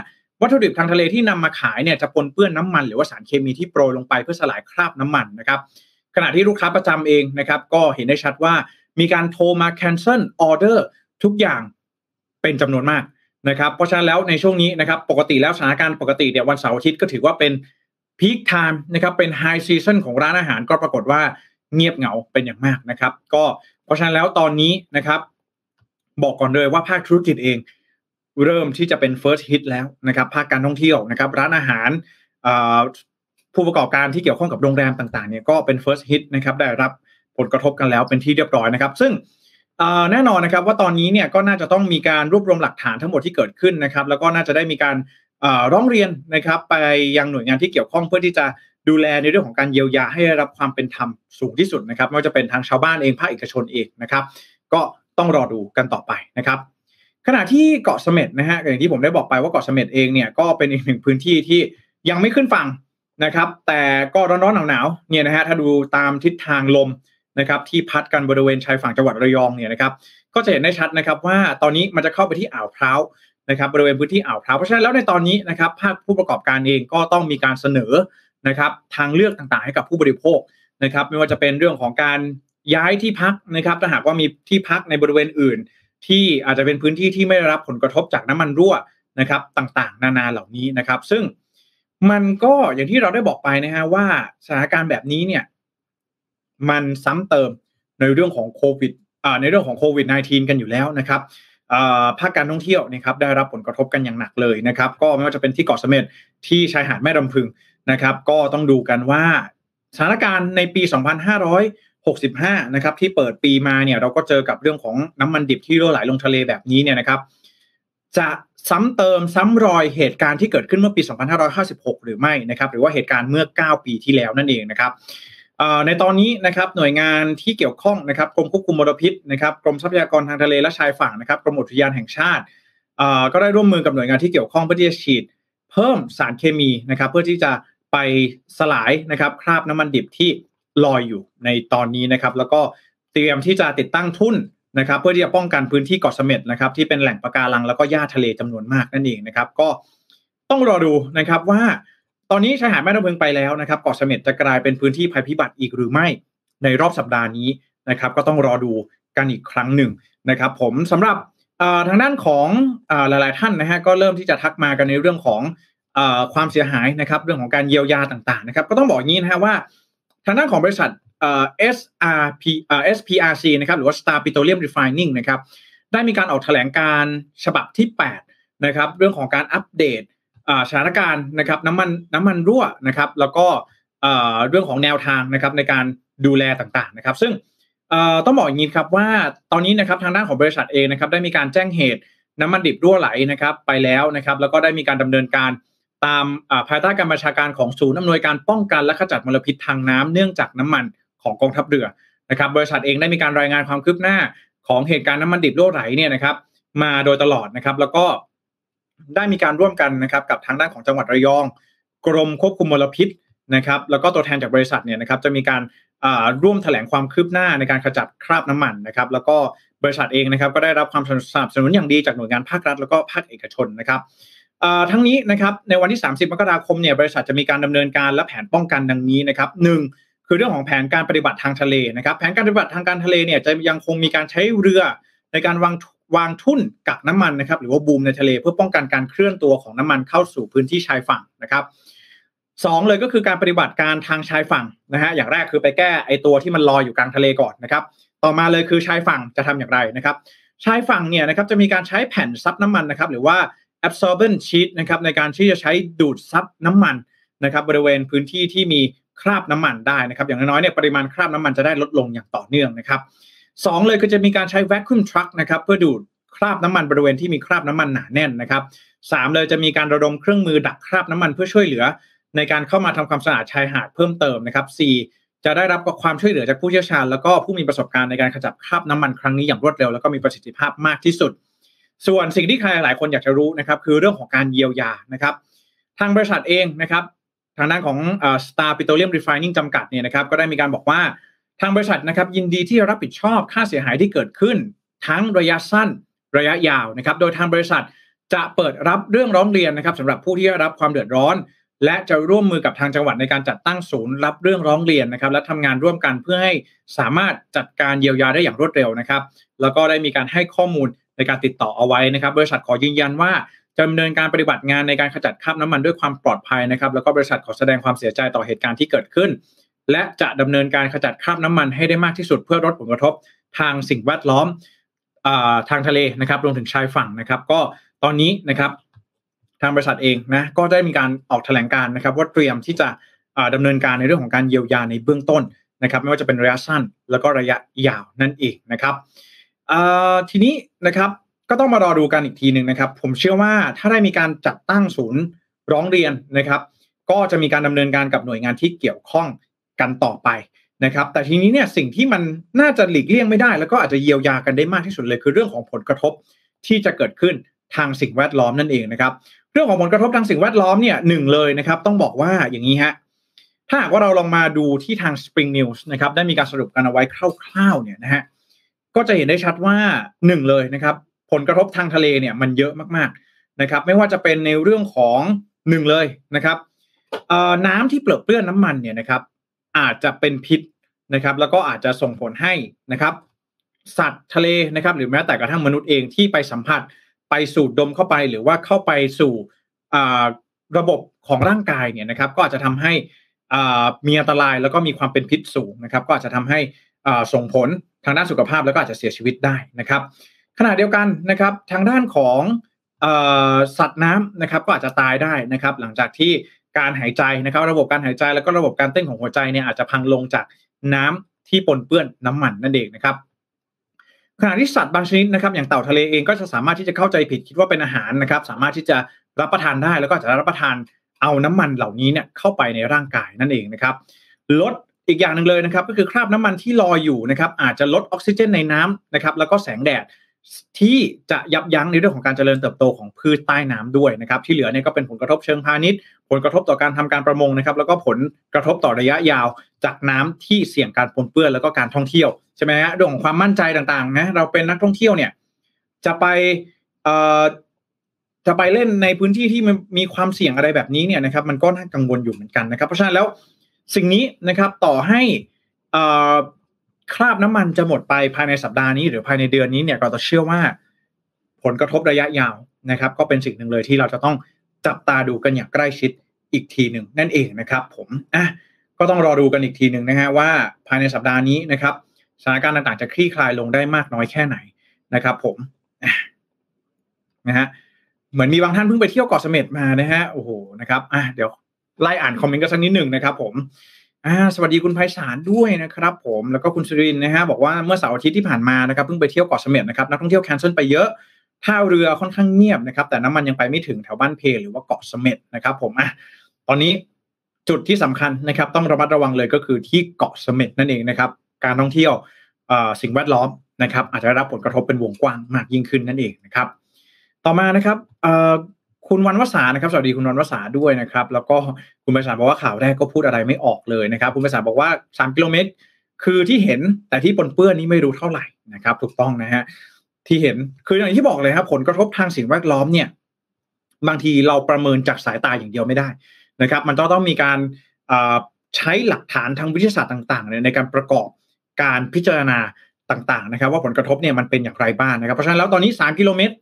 S2: วัตถุดิบทางทะเลที่นำมาขายเนี่ยจะปนเปื้อนน้ามัน หรือว่าสารเคมีที่โปรยลงไปเพื่อสลายคราบน้ำมันนะครับขณะที่ลูกค้าประจำเองนะครับ ก็เห็นได้ชัดว่า มีการโทรมา cancel order ทุกอย่างเป็นจำนวนมากนะครับ เพราะฉะนั้นแล้วในช่วงนี้นะครับปกติแล้วสถานการณ์ปกติเดี๋ยววันเสาร์อาทิตย์ก็ถือว่าเป็นpeak time นะครับเป็น high season ของร้านอาหารก็ปรากฏว่าเงียบเหงาเป็นอย่างมากนะครับ ก็เพราะฉะนั้นแล้วตอนนี้นะครับ บอกก่อนเลยว่าภาคธุรกิจเอง เริ่มที่จะเป็น first hit แล้วนะครับ ภาคการท่องเที่ยวนะครับ ร้านอาหารผู้ประกอบการที่เกี่ยวข้องกับโรงแรมต่างๆเนี่ยก็เป็น first hit นะครับได้รับ ผลกระทบกันแล้วเป็นที่เรียบร้อยนะครับ ซึ่งแน่นอนนะครับว่าตอนนี้เนี่ยก็น่าจะต้องมีการรวบรวมหลักฐานทั้งหมดที่เกิดขึ้นนะครับ แล้วก็น่าจะได้มีการร้องเรียนนะครับไปยังหน่วยงานที่เกี่ยวข้องเพื่อที่จะดูแลในเรื่องของการเยียวยาให้ได้รับความเป็นธรรมสูงที่สุดนะครับไม่ว่าจะเป็นทางชาวบ้านเองภาคเอกชนเองนะครับ ก็ต้องรอดูกันต่อไปนะครับ ขณะที่เกาะเสม็ดนะฮะอย่างที่ผมได้บอกไปว่าเกาะเสม็ดเองเนี่ยก็เป็นอีกหนึ่งพื้นที่ที่ยังไม่ขึ้นฝั่งนะครับ แต่ก็ร้อนๆหนาวๆเนี่ยนะฮะถ้าดูตามทิศทางลม นะครับที่พัดกันบริเวณชายฝั่งจังหวัดระยองเนี่ยนะครับก็จะเห็นได้ชัดนะครับว่าตอนนี้มันจะเข้าไปที่อ่าวพร้าวนะครับบริเวณพื้นที่อ่าวพร้าวเพราะฉะนั้นแล้วในตอนนี้นะครับภาคผู้ประกอบการเองก็ต้องมีการเสนอนะครับทางเลือกต่างๆ ให้กับผู้บริโภคนะครับไม่ว่าจะเป็นเรื่องของการย้ายที่พักนะครับถ้าหากว่ามีที่พักในบริเวณอื่น ที่อาจจะเป็นพื้นที่ที่ไม่ได้รับผลกระทบจากน้ำมันรั่วนะครับต่างๆ นานาเหล่านี้นะครับ ซึ่งมันก็อย่างที่เราได้บอกไปนะฮะว่าสถานการณ์แบบนี้เนี่ย มันซ้ำเติมในเรื่องของโควิดในเรื่องของโควิด -19 กันอยู่แล้วนะครับภาคการท่องเที่ยวนะครับได้รับผลกระทบกันอย่างหนักเลยนะครับก็ไม่ว่าจะเป็นที่เกาะเสม็ดที่ชายหาดแม่ลำพึงนะครับ ก็ต้องดูกันว่าสถานการณ์ในปี 2565 นะครับที่เปิดปีมาเนี่ยเราก็เจอกับเรื่องของน้ำมันดิบที่รั่วไหลลงทะเลแบบนี้เนี่ยนะครับ จะซ้ำเติมซ้ำรอยเหตุการณ์ที่เกิดขึ้นเมื่อปี 2556 หรือไม่นะครับ หรือว่าเหตุการณ์เมื่อ 9 ปีที่แล้วนั่นเองนะครับ ในตอนนี้นะครับหน่วยงานที่เกี่ยวข้องนะครับกรมควบคุมมลพิษนะครับกรมทรัพยากรทางทะเลและชายฝั่งนะครับกรมอุทยานแห่งชาติก็ได้ร่วมมือกับหน่วยงานที่เกี่ยวข้องเพื่อที่จะฉีด เพิ่มสารเคมีนะครับเพื่อที่จะไปสลายนะครับคราบน้ำมันดิบที่ลอยอยู่ในตอนนี้นะครับ แล้วก็เตรียมที่จะติดตั้งทุ่นนะครับเพื่อที่จะป้องกันพื้นที่เกาะเสม็ดนะครับที่เป็นแหล่งปะการังแล้วก็หญ้าทะเลจำนวนมากนั่นเองนะครับ ก็ต้องรอดูนะครับว่า ตอนนี้ชายหาดแม่น้ำพึงไปแล้วนะครับเกาะเสม็ดจะกลายเป็นพื้นที่ภัยพิบัติอีกหรือไม่ในรอบสัปดาห์นี้นะครับก็ต้องรอดูกันอีกครั้งหนึ่งนะครับ ผมสำหรับทางด้านของหลาย ๆ ท่านนะฮะก็เริ่มที่จะทักมากันในเรื่องของความเสียหายนะครับเรื่องของการเยียวยาต่าง ๆ นะครับ ก็ต้องบอกงี้นะฮะว่า ทางด้านของบริษัท SRP SPRC นะครับหรือว่า Star Petroleum Refining นะครับได้มีการออกแถลงการฉบับที่ 8 นะครับ เรื่องของการอัปเดต สถานการณ์นะครับน้ำมันน้ำมันรั่วนะครับ แล้วก็เรื่องของแนวทางนะครับในการดูแลต่างๆนะครับ ซึ่งต้องบอกอย่างนี้ครับว่าตอนนี้นะครับทางด้านของบริษัทเองนะครับได้มีการแจ้งเหตุน้ำมันดิบรั่วไหลนะครับไปแล้วนะครับ แล้วก็ได้มีการดำเนินการตามภายใต้การบัญชาการของศูนย์อำนวยการป้องกันและขจัดมลพิษทางน้ำเนื่องจากน้ำมันของกองทัพเรือนะครับ บริษัทเองได้มีการรายงานความคืบหน้าของเหตุการณ์น้ำมันดิบรั่วไหลเนี่ยนะครับ มาโดยตลอดนะครับ แล้วก็ ได้มีการร่วมกันนะครับกับทางด้านของจังหวัดระยอง กรมควบคุมมลพิษนะครับแล้วก็ตัวแทนจากบริษัทเนี่ยนะครับจะมีการร่วมแถลงความคืบหน้าในการขจัดคราบน้ำมันนะครับแล้วก็บริษัทเองนะครับก็ได้รับความสนับสนุนอย่างดีจากหน่วยงานภาครัฐแล้วก็ภาคเอกชนนะครับทั้งนี้นะครับในวันที่ 30 มกราคมเนี่ยบริษัทจะมีการดำเนินการและแผนป้องกันดังนี้นะครับหนึ่งคือเรื่องของแผนการปฏิบัติทางทะเลนะครับแผนการปฏิบัติทางการทะเลเนี่ยจะยังคงมีการใช้เรือในการวาง วางทุ่นกักน้ำมันนะครับหรือว่าบูมในทะเลเพื่อป้องกันการเคลื่อนตัวของน้ำมันเข้าสู่พื้นที่ชายฝั่งนะครับสองเลยก็คือการปฏิบัติการทางชายฝั่งนะฮะอย่างแรกคือไปแก้ไอตัวที่มันลอยอยู่กลางทะเลก่อนนะครับ ต่อมาเลยคือชายฝั่งจะทำอย่างไรนะครับ ชายฝั่งเนี่ยนะครับจะมีการใช้แผ่นซับน้ำมันนะครับหรือว่า absorbent sheet นะครับในการที่จะใช้ดูดซับน้ำมันนะครับบริเวณพื้นที่ที่มีคราบน้ำมันได้นะครับ อย่างน้อยๆเนี่ยปริมาณคราบน้ำมันจะได้ลดลงอย่างต่อเนื่องนะครับ สองเลยก็จะมีการใช้ vacuum truck นะครับเพื่อดูดคราบน้ำมันบริเวณที่มีคราบน้ำมันหนาแน่นนะครับสามเลยจะมีการระดมเครื่องมือดักคราบน้ำมันเพื่อช่วยเหลือ ในการเข้ามาทำความสะอาดชายหาดเพิ่มเติมนะครับสี่จะได้รับความช่วยเหลือจากผู้เชี่ยวชาญ แล้วก็ผู้มีประสบการณ์ในการขจัดคราบน้ำมันครั้งนี้อย่างรวดเร็วแล้วก็มีประสิทธิภาพมากที่สุด ส่วนสิ่งที่ใครหลายคนอยากจะรู้นะครับคือเรื่องของการเยียวยานะครับ ทางบริษัทเองนะครับ ทางด้านของ Star Petroleum Refining จำกัดเนี่ยนะครับก็ได้มีการบอกว่า ทางบริษัทนะครับยินดีที่รับผิดชอบค่าเสียหายที่เกิดขึ้น ทั้งระยะสั้นระยะยาวนะครับ โดยทางบริษัทจะเปิดรับเรื่องร้องเรียนนะครับสำหรับผู้ที่ได้รับความเดือดร้อน และจะร่วมมือกับทางจังหวัดในการจัดตั้งศูนย์รับเรื่องร้องเรียนนะครับ และทำงานร่วมกันเพื่อให้สามารถจัดการเยียวยาได้อย่างรวดเร็วนะครับ แล้วก็ได้มีการให้ข้อมูลในการติดต่อเอาไว้นะครับ บริษัทขอยืนยันว่าจะดำเนินการปฏิบัติงานในการขจัดคราบน้ำมันด้วยความปลอดภัยนะครับ แล้วก็บริษัทขอแสดงความเสียใจต่อเหตุการณ์ที่เกิดขึ้น และจะดำเนินการขจัดคราบน้ำมันให้ได้มากที่สุดเพื่อลดผลกระทบทางสิ่งแวดล้อมทางทะเลนะครับรวมถึงชายฝั่งนะครับ ก็ตอนนี้นะครับ ทางบริษัทเองนะก็ได้มีการออกแถลงการนะครับ ว่าเตรียมที่จะดำเนินการในเรื่องของการเยียวยาในเบื้องต้นนะครับ ไม่ว่าจะเป็นระยะสั้นแล้วก็ระยะยาวนั่นเองนะครับทีนี้นะครับก็ต้องมารอดูกันอีกทีหนึ่งนะครับ ผมเชื่อว่าถ้าได้มีการจัดตั้งศูนย์ร้องเรียนนะครับ ก็จะมีการดำเนินการกับหน่วยงานที่เกี่ยวข้อง กันต่อไปนะครับ แต่ทีนี้เนี่ยสิ่งที่มันน่าจะหลีกเลี่ยงไม่ได้ แล้วก็อาจจะเยียวยากันได้มากที่สุดเลย คือเรื่องของผลกระทบที่จะเกิดขึ้นทางสิ่งแวดล้อมนั่นเองนะครับ เรื่องของผลกระทบทางสิ่งแวดล้อมเนี่ยหนึ่งเลยนะครับ ต้องบอกว่าอย่างนี้ฮะถ้าหากว่าเราลองมาดูที่ทาง Spring News นะครับได้มีการสรุปกันเอาไว้คร่าวๆเนี่ยนะฮะก็จะเห็นได้ชัดว่าหนึ่งเลยนะครับ ผลกระทบทางทะเลเนี่ยมันเยอะมากๆนะครับ ไม่ว่าจะเป็นในเรื่องของหนึ่งเลยนะครับน้ำที่เปลือเปื้อนน้ำมันเนี่ยนะครับ อาจจะเป็นพิษนะครับ แล้วก็อาจจะส่งผลให้นะครับ สัตว์ทะเลนะครับ หรือแม้แต่กระทั่งมนุษย์เองที่ไปสัมผัสไปสูดดมเข้าไปหรือว่าเข้าไปสู่ระบบของร่างกายเนี่ยนะครับ ก็อาจจะทำให้มีอันตรายแล้วก็มีความเป็นพิษสูงนะครับ ก็อาจจะทำให้ส่งผลทางด้านสุขภาพแล้วก็อาจจะเสียชีวิตได้นะครับ ขณะเดียวกันนะครับ ทางด้านของสัตว์น้ำนะครับ ก็อาจจะตายได้นะครับ หลังจากที่ การหายใจนะครับ ระบบการหายใจแล้วก็ระบบการเต้นของหัวใจเนี่ยอาจจะพังลงจากน้ำที่ปนเปื้อนน้ำมันนั่นเองนะครับขณะที่สัตว์บางชนิดนะครับอย่างเต่าทะเลเองก็จะสามารถที่จะเข้าใจผิดคิดว่าเป็นอาหารนะครับ สามารถที่จะรับประทานได้แล้วก็จะรับประทานเอาน้ำมันเหล่านี้เนี่ยเข้าไปในร่างกายนั่นเองนะครับ ลดอีกอย่างหนึ่งเลยนะครับ ก็คือคราบน้ำมันที่ลอยอยู่นะครับ อาจจะลดออกซิเจนในน้ำนะครับ แล้วก็แสงแดด ที่จะยับยั้งในเรื่องของการเจริญเติบโตของพืชใต้น้ำด้วยนะครับที่เหลือเนี่ยก็เป็นผลกระทบเชิงพาณิชย์ ผลกระทบต่อการทำการประมงนะครับแล้วก็ผลกระทบต่อระยะยาว จากน้ำที่เสี่ยงการปนเปื้อนแล้วก็การท่องเที่ยวใช่ไหมฮะเรื่องของความมั่นใจต่างๆนะเราเป็นนักท่องเที่ยวเนี่ยจะไปเอ่อจะไปเล่นในพื้นที่ที่มันมีความเสี่ยงอะไรแบบนี้เนี่ยนะครับมันก็น่ากังวลอยู่เหมือนกันนะครับ เพราะฉะนั้นแล้วสิ่งนี้นะครับต่อให้อ่า คราบน้ำมันจะหมดไปภายในสัปดาห์นี้หรือภายในเดือนนี้เนี่ยเราจะเชื่อว่าผลกระทบระยะยาวนะครับ ก็เป็นสิ่งหนึ่งเลยที่เราจะต้องจับตาดูกันอย่างใกล้ชิดอีกทีหนึ่งนั่นเองนะครับ ผมอะก็ต้องรอดูกันอีกทีหนึ่งนะฮะว่าภายในสัปดาห์นี้นะครับสถานการณ์ต่างๆจะคลี่คลายลงได้มากน้อยแค่ไหนนะครับ ผมนะฮะเหมือนมีบางท่านเพิ่งไปเที่ยวเกาะเสม็ดมานะฮะโอ้โหนะครับอะเดี๋ยวไล่อ่านคอมเมนต์กันสักนิดหนึ่งนะครับ ผม อ่าสวัสดีคุณไพศาลด้วยนะครับ ผมแล้วก็คุณสุรินนะฮะบอกว่าเมื่อเสาร์อาทิตย์ที่ผ่านมานะครับเพิ่งไปเที่ยวเกาะเสม็ดนะครับนักท่องเที่ยวแคนเซิลไปเยอะท่าเรือค่อนข้างเงียบนะครับ แต่น้ำมันยังไปไม่ถึงแถวบ้านเพหรือว่าเกาะเสม็ดนะครับ ผมอะตอนนี้จุดที่สำคัญนะครับ ต้องระมัดระวังเลยก็คือที่เกาะเสม็ดนั่นเองนะครับ การท่องเที่ยวสิ่งแวดล้อมนะครับ อาจจะได้รับผลกระทบเป็นวงกว้างมากยิ่งขึ้นนั่นเองนะครับ ต่อมานะครับ คุณวันวสานะครับสวัสดีคุณวันวสาด้วยนะครับ แล้วก็คุณประสานบอกว่าข่าวแรกก็พูดอะไรไม่ออกเลยนะครับ คุณประสานบอกว่า 3 กิโลเมตร คือที่เห็นแต่ที่ปนเปื้อนนี้ไม่รู้เท่าไหร่นะครับ ถูกต้องนะฮะที่เห็นคืออย่างที่บอกเลยครับ ผลกระทบทางสิ่งแวดล้อมเนี่ย บางทีเราประเมินจากสายตาอย่างเดียวไม่ได้นะครับ มันต้องต้องมีการใช้หลักฐานทางวิทยาศาสตร์ต่างๆในการประกอบการพิจารณาต่าง ๆ นะครับ ว่าผลกระทบเนี่ยมันเป็นอย่างไรบ้างนะครับ เพราะฉะนั้นแล้วตอนนี้ 3 กิโลเมตร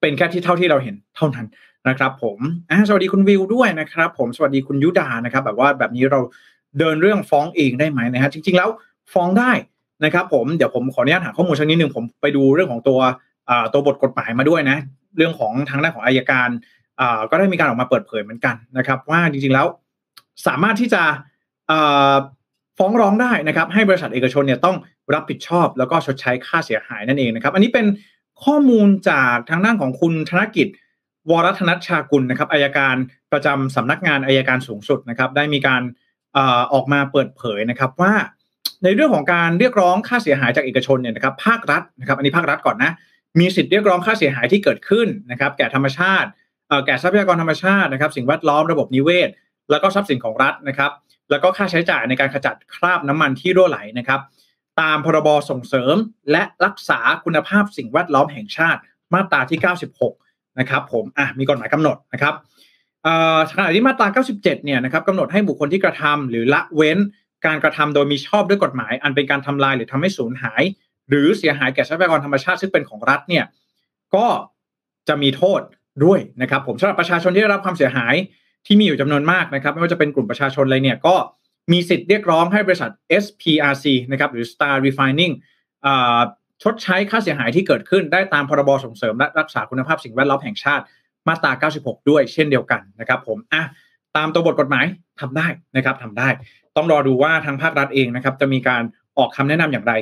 S2: เป็นแค่ที่เท่าที่เราเห็นเท่านั้นนะครับ ผมอ่าสวัสดีคุณวิวด้วยนะครับ ผมสวัสดีคุณยุดานะครับ แบบว่าแบบนี้เราเดินเรื่องฟ้องเองได้ไหมนะฮะจริง ๆ แล้วฟ้องได้นะครับ ผมเดี๋ยวผมขออนุญาตหาข้อมูลชักนิดนึงผมไปดูเรื่องของตัวตัวบทกฎหมายมาด้วยนะ เรื่องของทางด้านของอายการก็ได้มีการออกมาเปิดเผยเหมือนกันนะครับ ว่าจริงๆแล้วสามารถที่จะฟ้องร้องได้นะครับ ให้บริษัทเอกชนเนี่ยต้องรับผิดชอบแล้วก็ชดใช้ค่าเสียหายนั่นเองนะครับ อันนี้เป็น ข้อมูลจากทางด้านของคุณธนกิจ วรธนชากุลนะครับอายการประจำสำนักงานอายการสูงสุดนะครับได้มีการออกมาเปิดเผยนะครับว่า ในเรื่องของการเรียกร้องค่าเสียหายจากเอกชนเนี่ยนะครับภาครัฐนะครับอันนี้ภาครัฐก่อนนะมีสิทธิ์เรียกร้องค่าเสียหายที่เกิดขึ้นนะครับแก่ธรรมชาติแก่ทรัพยากรธรรมชาตินะครับ สิ่งแวดล้อมระบบนิเวศ แล้วก็ทรัพย์สินของรัฐนะครับ แล้วก็ค่าใช้จ่ายในการขจัดคราบน้ำมันที่รั่วไหลนะครับ ตามพรบส่งเสริม และรักษาคุณภาพสิ่งแวดล้อมแห่งชาติมาตราที่ 96 นะครับผมอะมีกฎหมายกำหนดนะครับขณะที่มาตรา 97 เนี่ยนะครับกำหนดให้บุคคลที่กระทำหรือละเว้นการกระทำโดยมีชอบด้วยกฎหมาย อันเป็นการทำลายหรือทำให้สูญหาย หรือเสียหายแก่ทรัพยากรธรรมชาติซึ่งเป็นของรัฐเนี่ยก็จะมีโทษด้วยนะครับ ผมสำหรับประชาชนที่ได้รับความเสียหายที่มีอยู่จำนวนมากนะครับ ไม่ว่าจะเป็นกลุ่มประชาชนอะไรเนี่ยก็ มีสิทธิ์เรียกร้องให้บริษัท SPRC นะครับหรือ Star Refining ชดใช้ค่าเสียหายที่เกิดขึ้นได้ตามพรบส่งเสริมและรักษาคุณภาพสิ่งแวดล้อมแห่งชาติมาตรา 96 ด้วยเช่นเดียวกันนะครับผมอะตามตัวบทกฎหมายทำได้นะครับทำได้ ต้องรอดูว่าทางภาครัฐเองนะครับ จะมีการออกคำแนะนำอย่างไร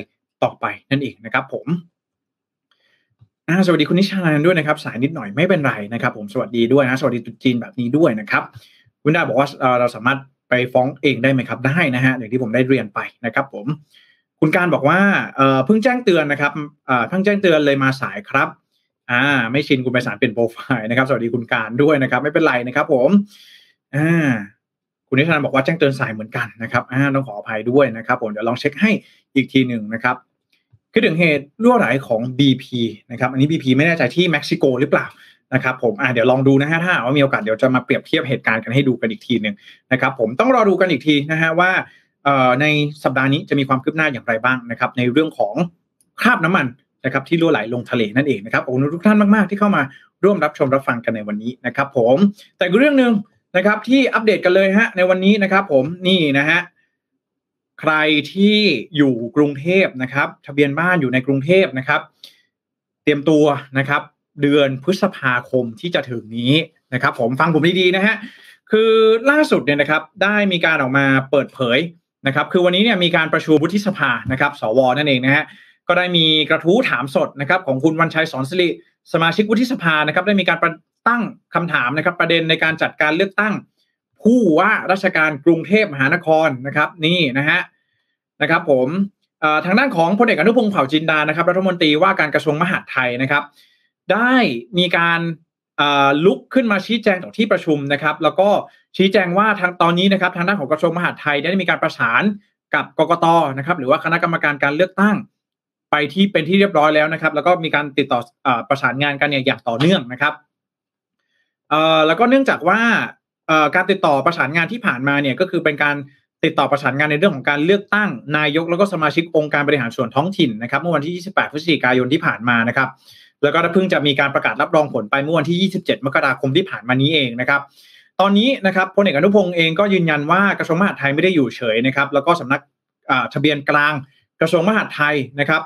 S2: ต่อไปนั่นเองนะครับ ผมอ่าสวัสดีคุณนิชานด้วยนะครับ สายนิดหน่อยไม่เป็นไรนะครับ ผมสวัสดีด้วยนะสวัสดีตุจีนแบบนี้ด้วยนะครับคุณดาบอกว่าเราสามารถ ไปฟ้องเองได้ไหมครับ ได้นะฮะอย่างที่ผมได้เรียนไปนะครับ ผม คุณการบอกว่าเพิ่งแจ้งเตือนนะครับเพิ่งแจ้งเตือนเลยมาสายครับ อ่า ไม่ชินคุณไปสารเป็นโปรไฟล์นะครับ สวัสดีคุณการด้วยนะครับ ไม่เป็นไรนะครับ ผมอ่าคุณนิชานบอกว่าแจ้งเตือนสายเหมือนกันนะครับอ่าต้องขออภัยด้วยนะครับ ผมเดี๋ยวลองเช็คให้อีกทีหนึ่งนะครับคือถึงเหตุรั่วไหลของ BP นะครับ อันนี้ BP ไม่แน่ใจที่เม็กซิโกหรือเปล่า นะครับผมอ่าเดี๋ยวลองดูนะฮะถ้าว่ามีโอกาสเดี๋ยวจะมาเปรียบเทียบเหตุการณ์กันให้ดูกันอีกทีหนึ่งนะครับผมต้องรอดูกันอีกทีนะฮะว่าในสัปดาห์นี้จะมีความคืบหน้าอย่างไรบ้างนะครับในเรื่องของคราบน้ำมันนะครับที่รั่วไหลลงทะเลนั่นเองนะครับขอบคุณทุกท่านมากๆที่เข้ามาร่วมรับชมรับฟังกันในวันนี้นะครับผมแต่เรื่องหนึ่งนะครับที่อัปเดตกันเลยฮะในวันนี้นะครับผมนี่นะฮะใครที่อยู่กรุงเทพนะครับ ทะเบียนบ้านอยู่ในกรุงเทพนะครับ เตรียมตัวนะครับ เดือนพฤษภาคมที่จะถึงนี้นะครับ ผมฟังผมดีๆนะฮะคือล่าสุดเนี่ยนะครับได้มีการออกมาเปิดเผยนะครับ คือวันนี้เนี่ยมีการประชุมวุฒิสภานะครับ สวนั่นเองนะฮะก็ได้มีกระทู้ถามสดนะครับ ของคุณวันชัยสอนสิริสมาชิกวุฒิสภานะครับ ได้มีการตั้งคำถามนะครับ ประเด็นในการจัดการเลือกตั้ง ผู้ว่าราชการกรุงเทพมหานครนะครับ นี่นะฮะนะครับ ผมทางด้านของพลเอกอนุพงศ์เผ่าจินดานะครับรัฐมนตรีว่าการกระทรวงมหาดไทยนะครับ ได้มีการลุกขึ้นมาชี้แจงต่อที่ประชุมนะครับ แล้วก็ชี้แจงว่าทางตอนนี้นะครับ ทางด้านของกระทรวงมหาดไทยได้มีการประสานกับกกตนะครับ หรือว่าคณะกรรมการการเลือกตั้ง ไปที่เป็นที่เรียบร้อยแล้วนะครับ แล้วก็มีการติดต่ออประสานงานกันอย่างต่อเนื่องนะครับแล้วก็เนื่องจากว่าการติดต่อประสานงานที่ผ่านมาเนี่ยก็คือเป็นการติดต่อประสานงานในเรื่องของการเลือกตั้ง นายกแล้วก็สมาชิกองค์การบริหารส่วนท้องถิ่นนะครับเมื่อวันที่ 28 พฤศจิกายนที่ผ่านมานะครับ แล้วก็เพิ่งจะมีการประกาศรับรองผลไปเมื่อวันที่ 27 มกราคมที่ผ่านมานี้เองนะครับ ตอนนี้นะครับพลเอกอนุพงศ์เองก็ยืนยันว่ากระทรวงมหาดไทยไม่ได้อยู่เฉยนะครับ แล้วก็สำนักทะเบียนกลางกระทรวงมหาดไทยนะครับ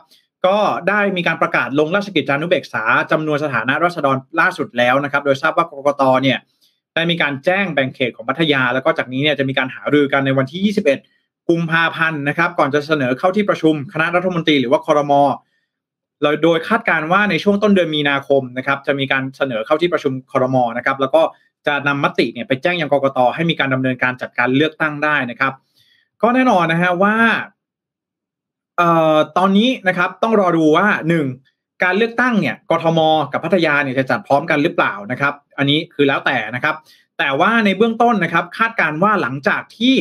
S2: ก็ได้มีการประกาศลงราชกิจจานุเบกษาจำนวนสถานะรัษฎรล่าสุดแล้วนะครับ โดยทราบว่ากกตเนี่ยได้มีการแจ้งแบ่งเขตของพัทยา แล้วก็จากนี้เนี่ยจะมีการหารือกันในวันที่ 21 กุมภาพันธ์นะครับ ก่อนจะเสนอเข้าที่ประชุมคณะรัฐมนตรีหรือว่าคอรมอ เราโดยคาดการว่าในช่วงต้นเดือนมีนาคมนะครับจะมีการเสนอเข้าที่ประชุมคอรมอนะครับแล้วก็จะนำมติเนี่ยไปแจ้งยังกกตให้มีการดำเนินการจัดการเลือกตั้งได้นะครับ ก็แน่นอนนะฮะว่าเอ่อตอนนี้นะครับต้องรอดูว่าหนึ่งการเลือกตั้งเนี่ยกทม กับพัทยาเนี่ยจะจัดพร้อมกันหรือเปล่านะครับ อันนี้คือแล้วแต่นะครับ แต่ว่าในเบื้องต้นนะครับ คาดการว่าหลังจากที่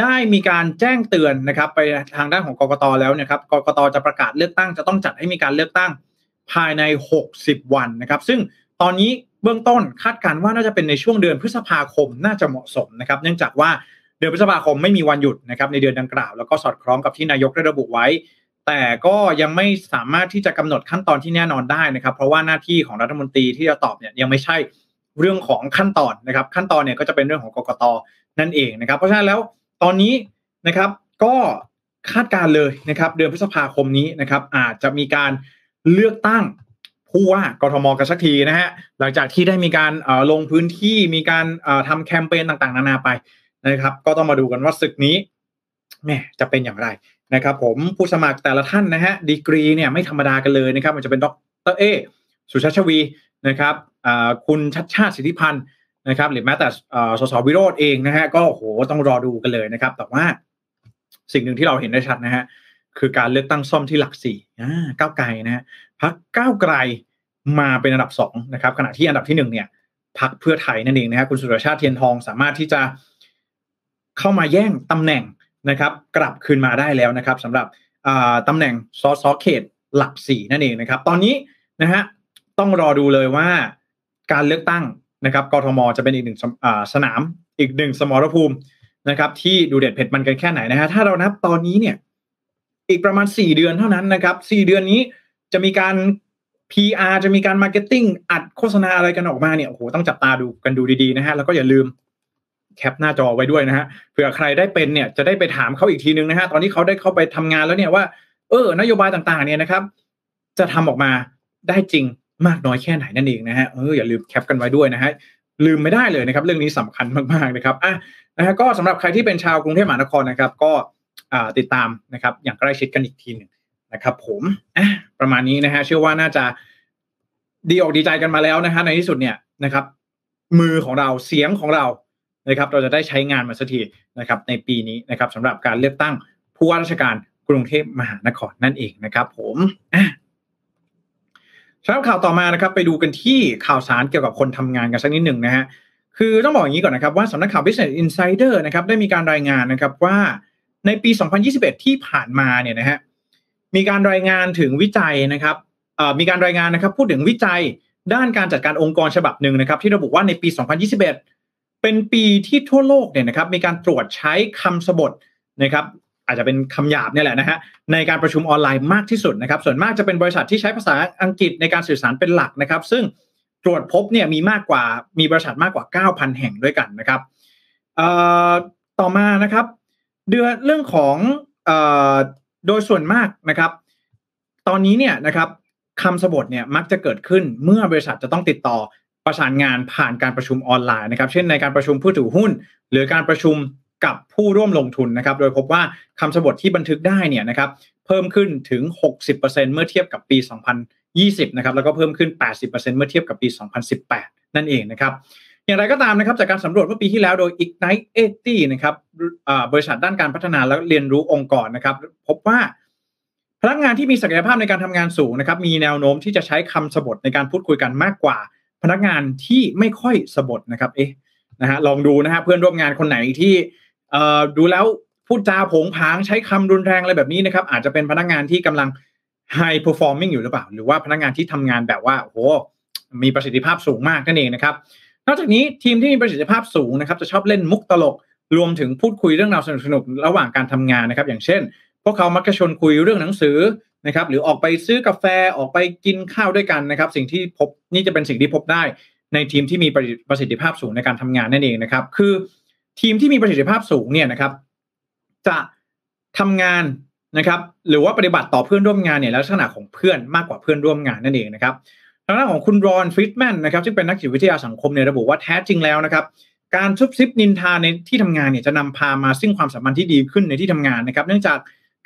S2: ได้มีการแจ้งเตือนนะครับ ไปทางด้านของกกตแล้วนะครับกกตจะประกาศเลือกตั้งจะต้องจัดให้มีการเลือกตั้งภายใน 60 วันนะครับ ซึ่งตอนนี้เบื้องต้นคาดการว่าน่าจะเป็นในช่วงเดือนพฤษภาคมน่าจะเหมาะสมนะครับ เนื่องจากว่าเดือนพฤษภาคมไม่มีวันหยุดนะครับในเดือนดังกล่าว แล้วก็สอดคล้องกับที่นายกได้ระบุไว้ แต่ก็ยังไม่สามารถที่จะกำหนดขั้นตอนที่แน่นอนได้นะครับ เพราะว่าหน้าที่ของรัฐมนตรีที่จะตอบเนี่ยยังไม่ใช่เรื่องของขั้นตอนนะครับ ขั้นตอนเนี่ยก็จะเป็นเรื่องของกกตนั่นเองนะครับ เพราะฉะนั้นแล้ว ตอนนี้นะครับก็คาดการเลยนะครับ เดือนพฤษภาคมนี้นะครับ อาจจะมีการเลือกตั้งผู้ว่ากทมกันสักทีนะฮะหลังจากที่ได้มีการลงพื้นที่มีการทำแคมเปญต่างๆ นานาไปนะครับ ก็ต้องมาดูกันว่าศึกนี้แม่จะเป็นอย่างไรนะครับ ผมผู้สมัครแต่ละท่านนะฮะดีกรีเนี่ยไม่ธรรมดากันเลยนะครับ มันจะเป็นดรเอสุชาชวีนะครับคุณชัดชาติสิทธิพันธ์ นะครับหรือแม้แต่สสวิโรธเองนะฮะก็โหต้องรอดูกันเลยนะครับ แต่ว่าสิ่งหนึ่งที่เราเห็นได้ชัดนะฮะคือการเลือกตั้งซ่อมที่หลักสี่ก้าวไกลนะฮะพักก้าวไกลมาเป็นอันดับสองนะครับขณะที่อันดับที่หนึ่งเนี่ยพักเพื่อไทยนั่นเองนะครับคุณสุรชาติเทียนทองสามารถที่จะเข้ามาแย่งตำแหน่งนะครับ กลับคืนมาได้แล้วนะครับสำหรับตำแหน่งส.ส.เขตหลักสี่นั่นเองนะครับ ตอนนี้นะฮะต้องรอดูเลยว่าการเลือกตั้ง นะครับกทมจะเป็นอีกหนึ่งสนามอีกหนึ่งสมรภูมินะครับ ที่ดูเด็ดเผ็ดมันกันแค่ไหนนะฮะถ้าเรานับตอนนี้เนี่ย อีกประมาณสี่เดือนเท่านั้นนะครับสี่เดือนนี้จะมีการ PR จะมีการ marketing อัดโฆษณาอะไรกันออกมาเนี่ยโอ้โหต้องจับตาดูกันดูดีๆนะฮะแล้วก็อย่าลืม cap หน้าจอไว้ด้วยนะฮะเผื่อใครได้เป็นเนี่ยจะได้ไปถามเขาอีกทีนึงนะฮะตอนที่เขาได้เข้าไปทำงานแล้วเนี่ยว่า เออนโยบายต่างๆเนี่ยนะครับ จะทำออกมาได้จริง มากน้อยแค่ไหนนั่นเองนะฮะเอออย่าลืมแคปกันไว้ด้วยนะฮะลืมไม่ได้เลยนะครับเรื่องนี้สำคัญมากๆนะครับอะนะฮะก็สำหรับใครที่เป็นชาวกรุงเทพมหานครนะครับ ก็ติดตามนะครับอย่างใกล้ชิดกันอีกทีหนึ่งนะครับผมอะประมาณนี้นะฮะเชื่อว่าน่าจะดีอกดีใจกันมาแล้วนะฮะในที่สุดเนี่ยนะครับมือของเราเสียงของเรานะครับเราจะได้ใช้งานมาสักทีนะครับในปีนี้นะครับสำหรับการเลือกตั้งผู้ว่าราชการกรุงเทพมหานครนั่นเองนะครับ ผม สำหรับข่าวต่อมานะครับไปดูกันที่ข่าวสารเกี่ยวกับคนทำงานกันสักนิดหนึ่งนะฮะคือต้องบอกอย่างนี้ก่อนนะครับว่าสำนักข่าว Business Insider นะครับได้มีการรายงานนะครับว่าในปี 2021 ที่ผ่านมาเนี่ยนะฮะมีการรายงานถึงวิจัยนะครับมีการรายงานนะครับพูดถึงวิจัยด้านการจัดการองค์กรฉบับหนึ่งนะครับ ที่ระบุว่าในปี 2021 เป็นปีที่ทั่วโลกเนี่ยนะครับมีการตรวจใช้คำสบทนะครับ อาจจะเป็นคำหยาบเนี่ยแหละนะฮะในการประชุมออนไลน์มากที่สุดนะครับ ส่วนมากจะเป็นบริษัทที่ใช้ภาษาอังกฤษในการสื่อสารเป็นหลักนะครับ ซึ่งตรวจพบเนี่ยมีมากกว่ามีบริษัทมากกว่า 9,000 แห่งด้วยกันนะครับต่อมานะครับ เดือนเรื่องของโดยส่วนมากนะครับ ตอนนี้เนี่ยนะครับคำสบทเนี่ยมักจะเกิดขึ้นเมื่อบริษัทจะต้องติดต่อประสานงานผ่านการประชุมออนไลน์นะครับ เช่นในการประชุมผู้ถือหุ้น หรือการประชุม กับผู้ร่วมลงทุนนะครับ โดยพบว่าคำสบทที่บันทึกได้เนี่ยนะครับเพิ่มขึ้นถึง 60%เมื่อเทียบกับปี 2020 นะครับแล้วก็เพิ่มขึ้น 80%เมื่อเทียบกับปี 2018 นั่นเองนะครับอย่างไรก็ตามนะครับจากการสำรวจเมื่อปีที่แล้วโดย Ignite 80นะครับบริษัทด้านการพัฒนาและเรียนรู้องค์กรนะครับ พบว่าพนักงานที่มีศักยภาพในการทำงานสูงนะครับ มีแนวโน้มที่จะใช้คำสบทในการพูดคุยกันมากกว่า พนักงานที่ไม่ค่อยสบทนะครับ เอ๊ะนะฮะลองดูนะฮะเพื่อนร่วมงานคนไหนที่ ดูแล้วพูดจาผงผางใช้คำรุนแรงอะไรแบบนี้นะครับ อาจจะเป็นพนักงานที่กำลัง high performing อยู่หรือเปล่า หรือว่าพนักงานที่ทำงานแบบว่าโอ้มีประสิทธิภาพสูงมากนั่นเองนะครับ นอกจากนี้ทีมที่มีประสิทธิภาพสูงนะครับ จะชอบเล่นมุกตลก รวมถึงพูดคุยเรื่องราวสนุกๆระหว่างการทำงานนะครับ อย่างเช่น พวกเขามักจะชวนคุยเรื่องหนังสือนะครับ หรือออกไปซื้อกาแฟออกไปกินข้าวด้วยกันนะครับ สิ่งที่พบนี่จะเป็นสิ่งที่พบได้ในทีมที่มีประสิทธิภาพสูงในการทำงานนั่นเองนะครับ คือ ทีมที่มีประสิทธิภาพสูงเนี่ยนะครับ จะทำงานนะครับ หรือว่าปฏิบัติต่อเพื่อนร่วมงานเนี่ยลักษณะของเพื่อนมากกว่าเพื่อนร่วมงานนั่นเองนะครับทางด้านของคุณรอนฟริตแมนนะครับซึ่เป็นนักจิตวิทยาสังคมเนี่ยระบุว่าแท้จริงแล้วนะครับ การซุบซิบนินทาในที่ทำงานเนี่ยจะนำพามาซึ่งความสัมพันธ์ที่ดีขึ้นในที่ทำงานนะครับ เนื่องจาก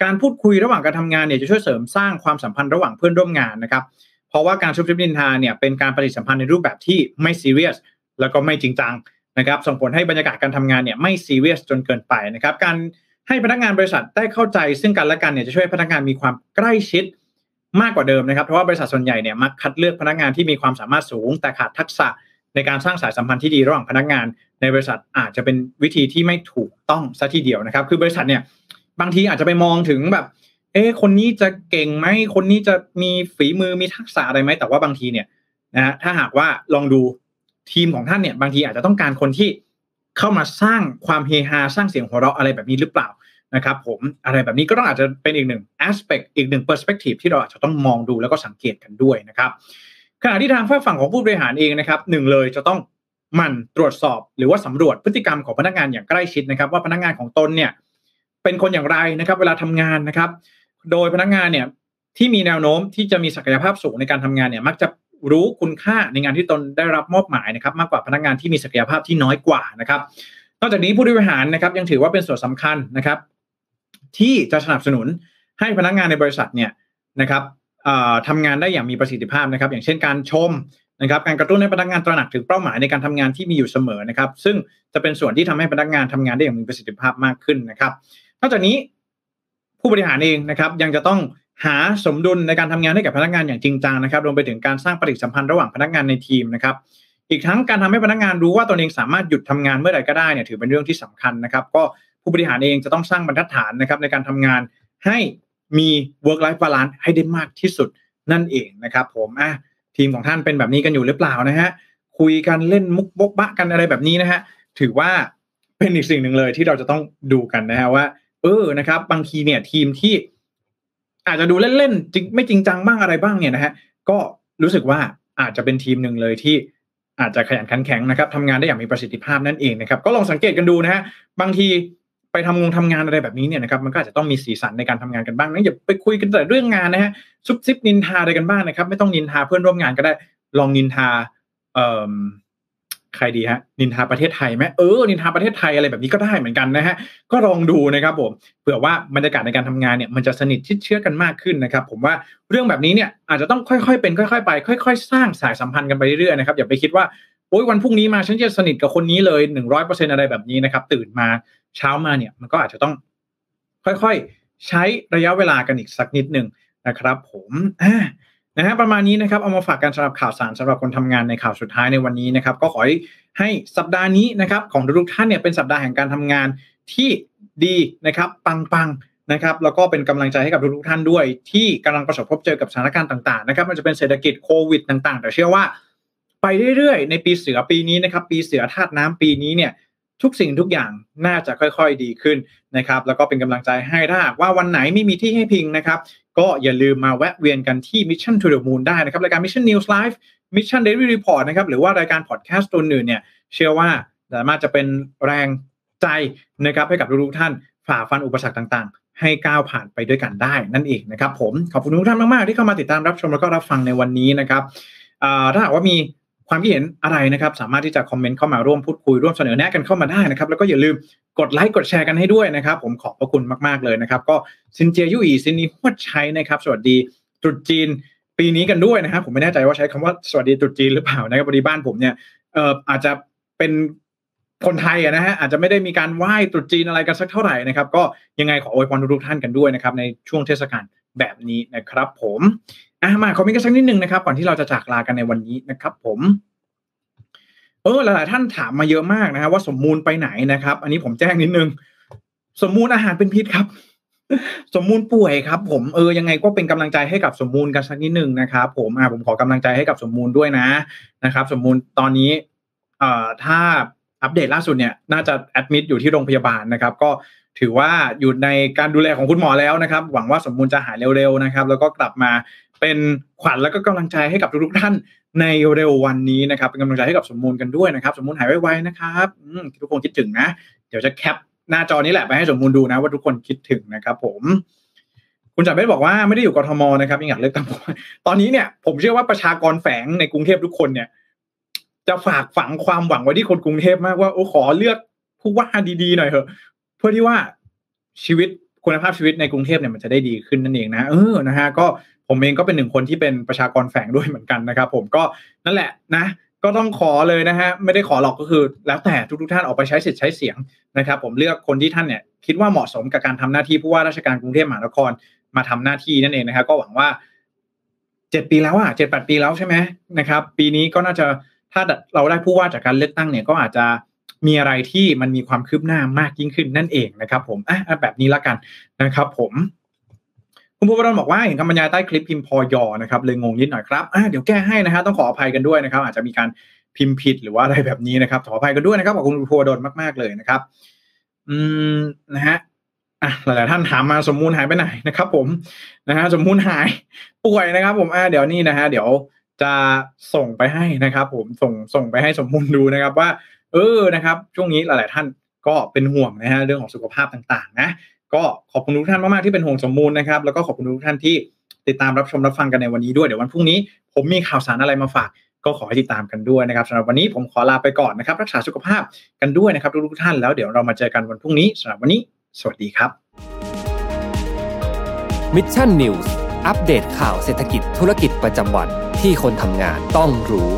S2: การพูดคุยระหว่างการทำงานเนี่ยจะช่วยเสริมสร้างความสัมพันธ์ระหว่างเพื่อนร่วมงานนะครับ เพราะว่าการซุบซิบนินทาเนี่ยเป็นการปฏิสัมพันธ์ในรูปแบบที่ไม่ซีเรียสแล้วก็ไม่จริงจัง นะครับส่งผลให้บรรยากาศการทำงานเนี่ยไม่ซีเรียสจนเกินไปนะครับการให้พนักงานบริษัทได้เข้าใจซึ่งกันและกันเนี่ยจะช่วยพนักงานมีความใกล้ชิดมากกว่าเดิมนะครับเพราะว่าบริษัทส่วนใหญ่เนี่ยมักคัดเลือกพนักงานที่มีความสามารถสูง แต่ขาดทักษะในการสร้างสายสัมพันธ์ที่ดีระหว่างพนักงานในบริษัทอาจจะเป็นวิธีที่ไม่ถูกต้องซะทีเดียวนะครับ คือบริษัทเนี่ยบางทีอาจจะไปมองถึงแบบ เอ๊คนนี้จะเก่งไหมคนนี้จะมีฝีมือมีทักษะอะไรไหมแต่ว่าบางทีเนี่ยนะถ้าหากว่าลองดู ทีมของท่านเนี่ยบางทีอาจจะต้องการคนที่เข้ามาสร้างความเฮฮาสร้างเสียงหัวเราะอะไรแบบนี้หรือเปล่านะครับผมอะไรแบบนี้ก็ต้องอาจจะเป็นอีกหนึ่ง aspect อีกหนึ่ง perspective ที่เราอาจจะต้องมองดูแล้วก็สังเกตกันด้วยนะครับขณะที่ทางฝ่ายฝั่งของผู้บริหารเองนะครับหนึ่งเลยจะต้องมันตรวจสอบหรือว่าสำรวจพฤติกรรมของพนักงานอย่างใกล้ชิดนะครับ ว่าพนักงานของตนเนี่ยเป็นคนอย่างไรนะครับ เวลาทำงานนะครับ โดยพนักงานเนี่ยที่มีแนวโน้มที่จะมีศักยภาพสูงในการทำงานเนี่ยมักจะ รู้คุณค่าในงานที่ตนได้รับมอบหมายนะครับ มากกว่าพนักงานที่มีศักยภาพที่น้อยกว่านะครับ นอกจากนี้ผู้บริหารนะครับ ยังถือว่าเป็นส่วนสำคัญนะครับ ที่จะสนับสนุนให้พนักงานในบริษัทเนี่ยนะครับทำงานได้อย่างมีประสิทธิภาพนะครับ อย่างเช่นการชมนะครับการกระตุ้นให้พนักงานตระหนักถึงเป้าหมายในการทำงานที่มีอยู่เสมอนะครับ ซึ่งจะเป็นส่วนที่ทำให้พนักงานทำงานได้อย่างมีประสิทธิภาพมากขึ้นนะครับ นอกจากนี้ผู้บริหารเองนะครับ ยังจะต้อง หาสมดุลในการทำงานให้กับพนักงานอย่างจริงจังนะครับรวมไปถึงการสร้างปฏิสัมพันธ์ระหว่างพนักงานในทีมนะครับ อีกทั้งการทำให้พนักงานรู้ว่าตนเองสามารถหยุดทำงานเมื่อใดก็ได้เนี่ยถือเป็นเรื่องที่สำคัญนะครับ ก็ผู้บริหารเองจะต้องสร้างบรรทัดฐานนะครับ ในการทำงานให้มี work life balance ให้ได้มากที่สุดนั่นเองนะครับ ผมอะทีมของท่านเป็นแบบนี้กันอยู่หรือเปล่านะฮะคุยกันเล่นมุกบกบะกันอะไรแบบนี้นะฮะถือว่าเป็นอีกสิ่งหนึ่งเลยที่เราจะต้องดูกันนะฮะว่า เออนะครับ บางทีเนี่ยทีมที่ อาจจะดูเล่นๆจริงไม่จริงจังบ้างอะไรบ้างเนี่ยนะฮะก็รู้สึกว่าอาจจะเป็นทีมหนึ่งเลยที่อาจจะขยันขันแข็งนะครับทำงานได้อย่างมีประสิทธิภาพนั่นเองนะครับ ก็ลองสังเกตกันดูนะฮะบางทีไปทำงงทำงานอะไรแบบนี้เนี่ยนะครับมันก็อาจจะต้องมีสีสันในการทำงานกันบ้างนะอย่าไปคุยกันแต่เรื่องงานนะฮะซุบซิบนินทาอะไรกันบ้างนะครับ ไม่ต้องนินทาเพื่อนร่วมงานก็ได้ลองนินทาเอ่อ ใครดีฮะนินทาประเทศไทยไหมเออนินทาประเทศไทยอะไรแบบนี้ก็ได้เหมือนกันนะฮะก็ลองดูนะครับผมเผื่อว่าบรรยากาศในการทำงานเนี่ยมันจะสนิทชิดเชื่อกันมากขึ้นนะครับ ผมว่าเรื่องแบบนี้เนี่ยอาจจะต้องค่อยๆเป็นค่อย ๆ ไป ค่อย ๆ สร้างสายสัมพันธ์กันไปเรื่อยๆนะครับอย่าไปคิดว่าโอ้ยวันพรุ่งนี้มาฉันจะสนิทกับคนนี้เลยหนึ่งร้อยเปอร์เซ็นอะไรแบบนี้นะครับ ตื่นมาเช้ามาเนี่ยมันก็อาจจะต้อง ค่อยๆ ใช้ระยะเวลากันอีกสักนิดหนึ่งนะครับ ผมอ่า นะฮะประมาณนี้นะครับเอามาฝากกันสำหรับข่าวสารสำหรับคนทำงานในข่าวสุดท้ายในวันนี้นะครับ ก็ขอให้สัปดาห์นี้นะครับของทุกท่านเนี่ยเป็นสัปดาห์แห่งการทำงานที่ดีนะครับปังๆนะครับแล้วก็เป็นกำลังใจให้กับทุกท่านด้วย ที่กำลังประสบพบเจอกับสถานการณ์ต่างๆนะครับมันจะเป็นเศรษฐกิจโควิดต่างๆ แต่เชื่อว่า ไปเรื่อยๆ ในปีเสือปีนี้นะครับปีเสือธาตุน้ำปีนี้เนี่ย ทุกสิ่งทุกอย่างน่าจะค่อยๆดีขึ้นนะครับ แล้วก็เป็นกำลังใจให้ถ้าหากว่าวันไหนไม่มีที่ให้พิงนะครับ ก็อย่าลืมมาแวะเวียนกันที่ Mission to the Moon ได้นะครับ รายการ Mission News Live Mission Daily Report นะครับ หรือว่ารายการพอดแคสต์ตัวอื่นเนี่ย เชื่อว่าสามารถจะเป็นแรงใจนะครับให้กับทุกท่านฝ่าฟันอุปสรรคต่างๆ ให้ก้าวผ่านไปด้วยกันได้นั่นเองนะครับ ผมขอบคุณทุกท่านมากๆที่เข้ามาติดตามรับชมแล้วก็รับฟังในวันนี้นะครับถ้าหากว่ามี ความคิดเห็นอะไรนะครับ สามารถที่จะคอมเมนต์เข้ามาร่วมพูดคุยร่วมเสนอแนะกันเข้ามาได้นะครับ แล้วก็อย่าลืมกดไลค์กดแชร์กันให้ด้วยนะครับ ผมขอบพระคุณมากๆเลยนะครับ ก็ซินเจียยุอีซินนีฮวดชัยนะครับ สวัสดีตรุษจีนปีนี้กันด้วยนะครับผมไม่แน่ใจว่าใช้คำว่าสวัสดีตรุษจีนหรือเปล่านะครับพอดีบ้านผมเนี่ยเอ่ออาจจะเป็นคนไทยนะฮะอาจจะไม่ได้มีการไหว้ตรุษจีนอะไรกันสักเท่าไหร่นะครับ ก็ยังไงขออวยพรทุกท่านกันด้วยนะครับในช่วงเทศกาลแบบนี้นะครับ ผม อะมาคอมเมนต์กันสักนิดนึงนะครับก่อนที่เราจะจากลากันในวันนี้นะครับ ผมเออหลายๆท่านถามมาเยอะมากนะครับว่าสมมูลไปไหนนะครับ อันนี้ผมแจ้งนิดนึง สมมูลอาหารเป็นพิษครับ สมมูลป่วยครับ ผมเออยังไงก็เป็นกำลังใจให้กับสมมูลกันสักนิดนึงนะครับผมอ่าผมขอกำลังใจให้กับสมมูลด้วยนะนะครับ สมมูลตอนนี้ เอ่อถ้าอัปเดตล่าสุดเนี่ย น่าจะแอดมิดอยู่ที่โรงพยาบาลนะครับ ก็ถือว่าอยู่ในการดูแลของคุณหมอแล้วนะครับ หวังว่าสมมูลจะหายเร็วๆนะครับ แล้วก็กลับมา เป็นขวัญแล้วก็กำลังใจให้กับทุกๆท่านในเร็ววันนี้นะครับ เป็นกำลังใจให้กับสมมูลกันด้วยนะครับ สมมูลหายไวๆนะครับทุกคนคิดถึงนะ เดี๋ยวจะแคปหน้าจอนี้แหละไปให้สมมูลดูนะว่าทุกคนคิดถึงนะครับผม คุณจักรเบศบอกว่าไม่ได้อยู่กทมนะครับยังอยากเลือกตั้งตอนนี้เนี่ย ผมเชื่อว่าประชากรแฝงในกรุงเทพทุกคนเนี่ย จะฝากฝังความหวังไว้ที่คนกรุงเทพมากว่าโอ้ขอเลือกผู้ว่าดีๆหน่อยเถอะ เพื่อที่ว่าชีวิตคุณภาพชีวิตในกรุงเทพเนี่ยมันจะได้ดีขึ้นนั่นเองนะเออนะฮะก็ ผมเองก็เป็นหนึ่งคนที่เป็นประชากรแฝงด้วยเหมือนกันนะครับ ผมก็นั่นแหละนะ ก็ต้องขอเลยนะฮะไม่ได้ขอหรอกก็คือ แล้วแต่ทุกๆท่านออกไปใช้สิทธิ์ใช้เสียงนะครับ ผมเลือกคนที่ท่านเนี่ยคิดว่าเหมาะสมกับการทำหน้าที่ผู้ว่าราชการกรุงเทพมหานครมาทำหน้าที่นั่นเองนะครับก็หวังว่าเจ็ดปีแล้วอะเจ็ดแปดปีแล้วใช่ไหมนะครับ ปีนี้ก็น่าจะถ้าเราได้ผู้ว่าจากการเลือกตั้งเนี่ยก็อาจจะมีอะไรที่มันมีความคืบหน้ามากยิ่งขึ้นนั่นเองนะครับ ผมอะแบบนี้ละกันนะครับ ผม คุณภูวดลบอกว่าเห็นคำบรรยายใต้คลิปพิมพ์พอยอนะครับเลยงงนิดหน่อยครับเดี๋ยวแก้ให้นะฮะต้องขออภัยกันด้วยนะครับ อาจจะมีการพิมพ์ผิดหรือว่าอะไรแบบนี้นะครับ ขออภัยกันด้วยนะครับขอบคุณภูวดลมากๆเลยนะครับ อืมนะฮะอะหลายๆท่านถามมาสมมูลหายไปไหนนะครับ ผมนะฮะสมมูลหายป่วยนะครับ ผมอะเดี๋ยวนี่นะฮะเดี๋ยวจะส่งไปให้นะครับ ผมส่งส่งไปให้สมมูลดูนะครับว่า เออนะครับ ช่วงนี้หลาย ๆ ท่านก็เป็นห่วงนะฮะเรื่องของสุขภาพต่าง ๆ นะ ก็ขอบคุณทุกท่านมากๆที่เป็นห่วงสมมูลนะครับ แล้วก็ขอบคุณทุกท่านที่ติดตามรับชมรับฟังกันในวันนี้ด้วย เดี๋ยววันพรุ่งนี้ผมมีข่าวสารอะไรมาฝาก ก็ขอให้ติดตามกันด้วยนะครับสำหรับวันนี้ผมขอลาไปก่อนนะครับ รักษาสุขภาพกันด้วยนะครับทุกท่านแล้วเดี๋ยวเรามาเจอกันวันพรุ่งนี้สำหรับวันนี้ สวัสดีครับ
S1: Mission News อัปเดตข่าวเศรษฐกิจธุรกิจประจำวันที่คนทำงานต้องรู้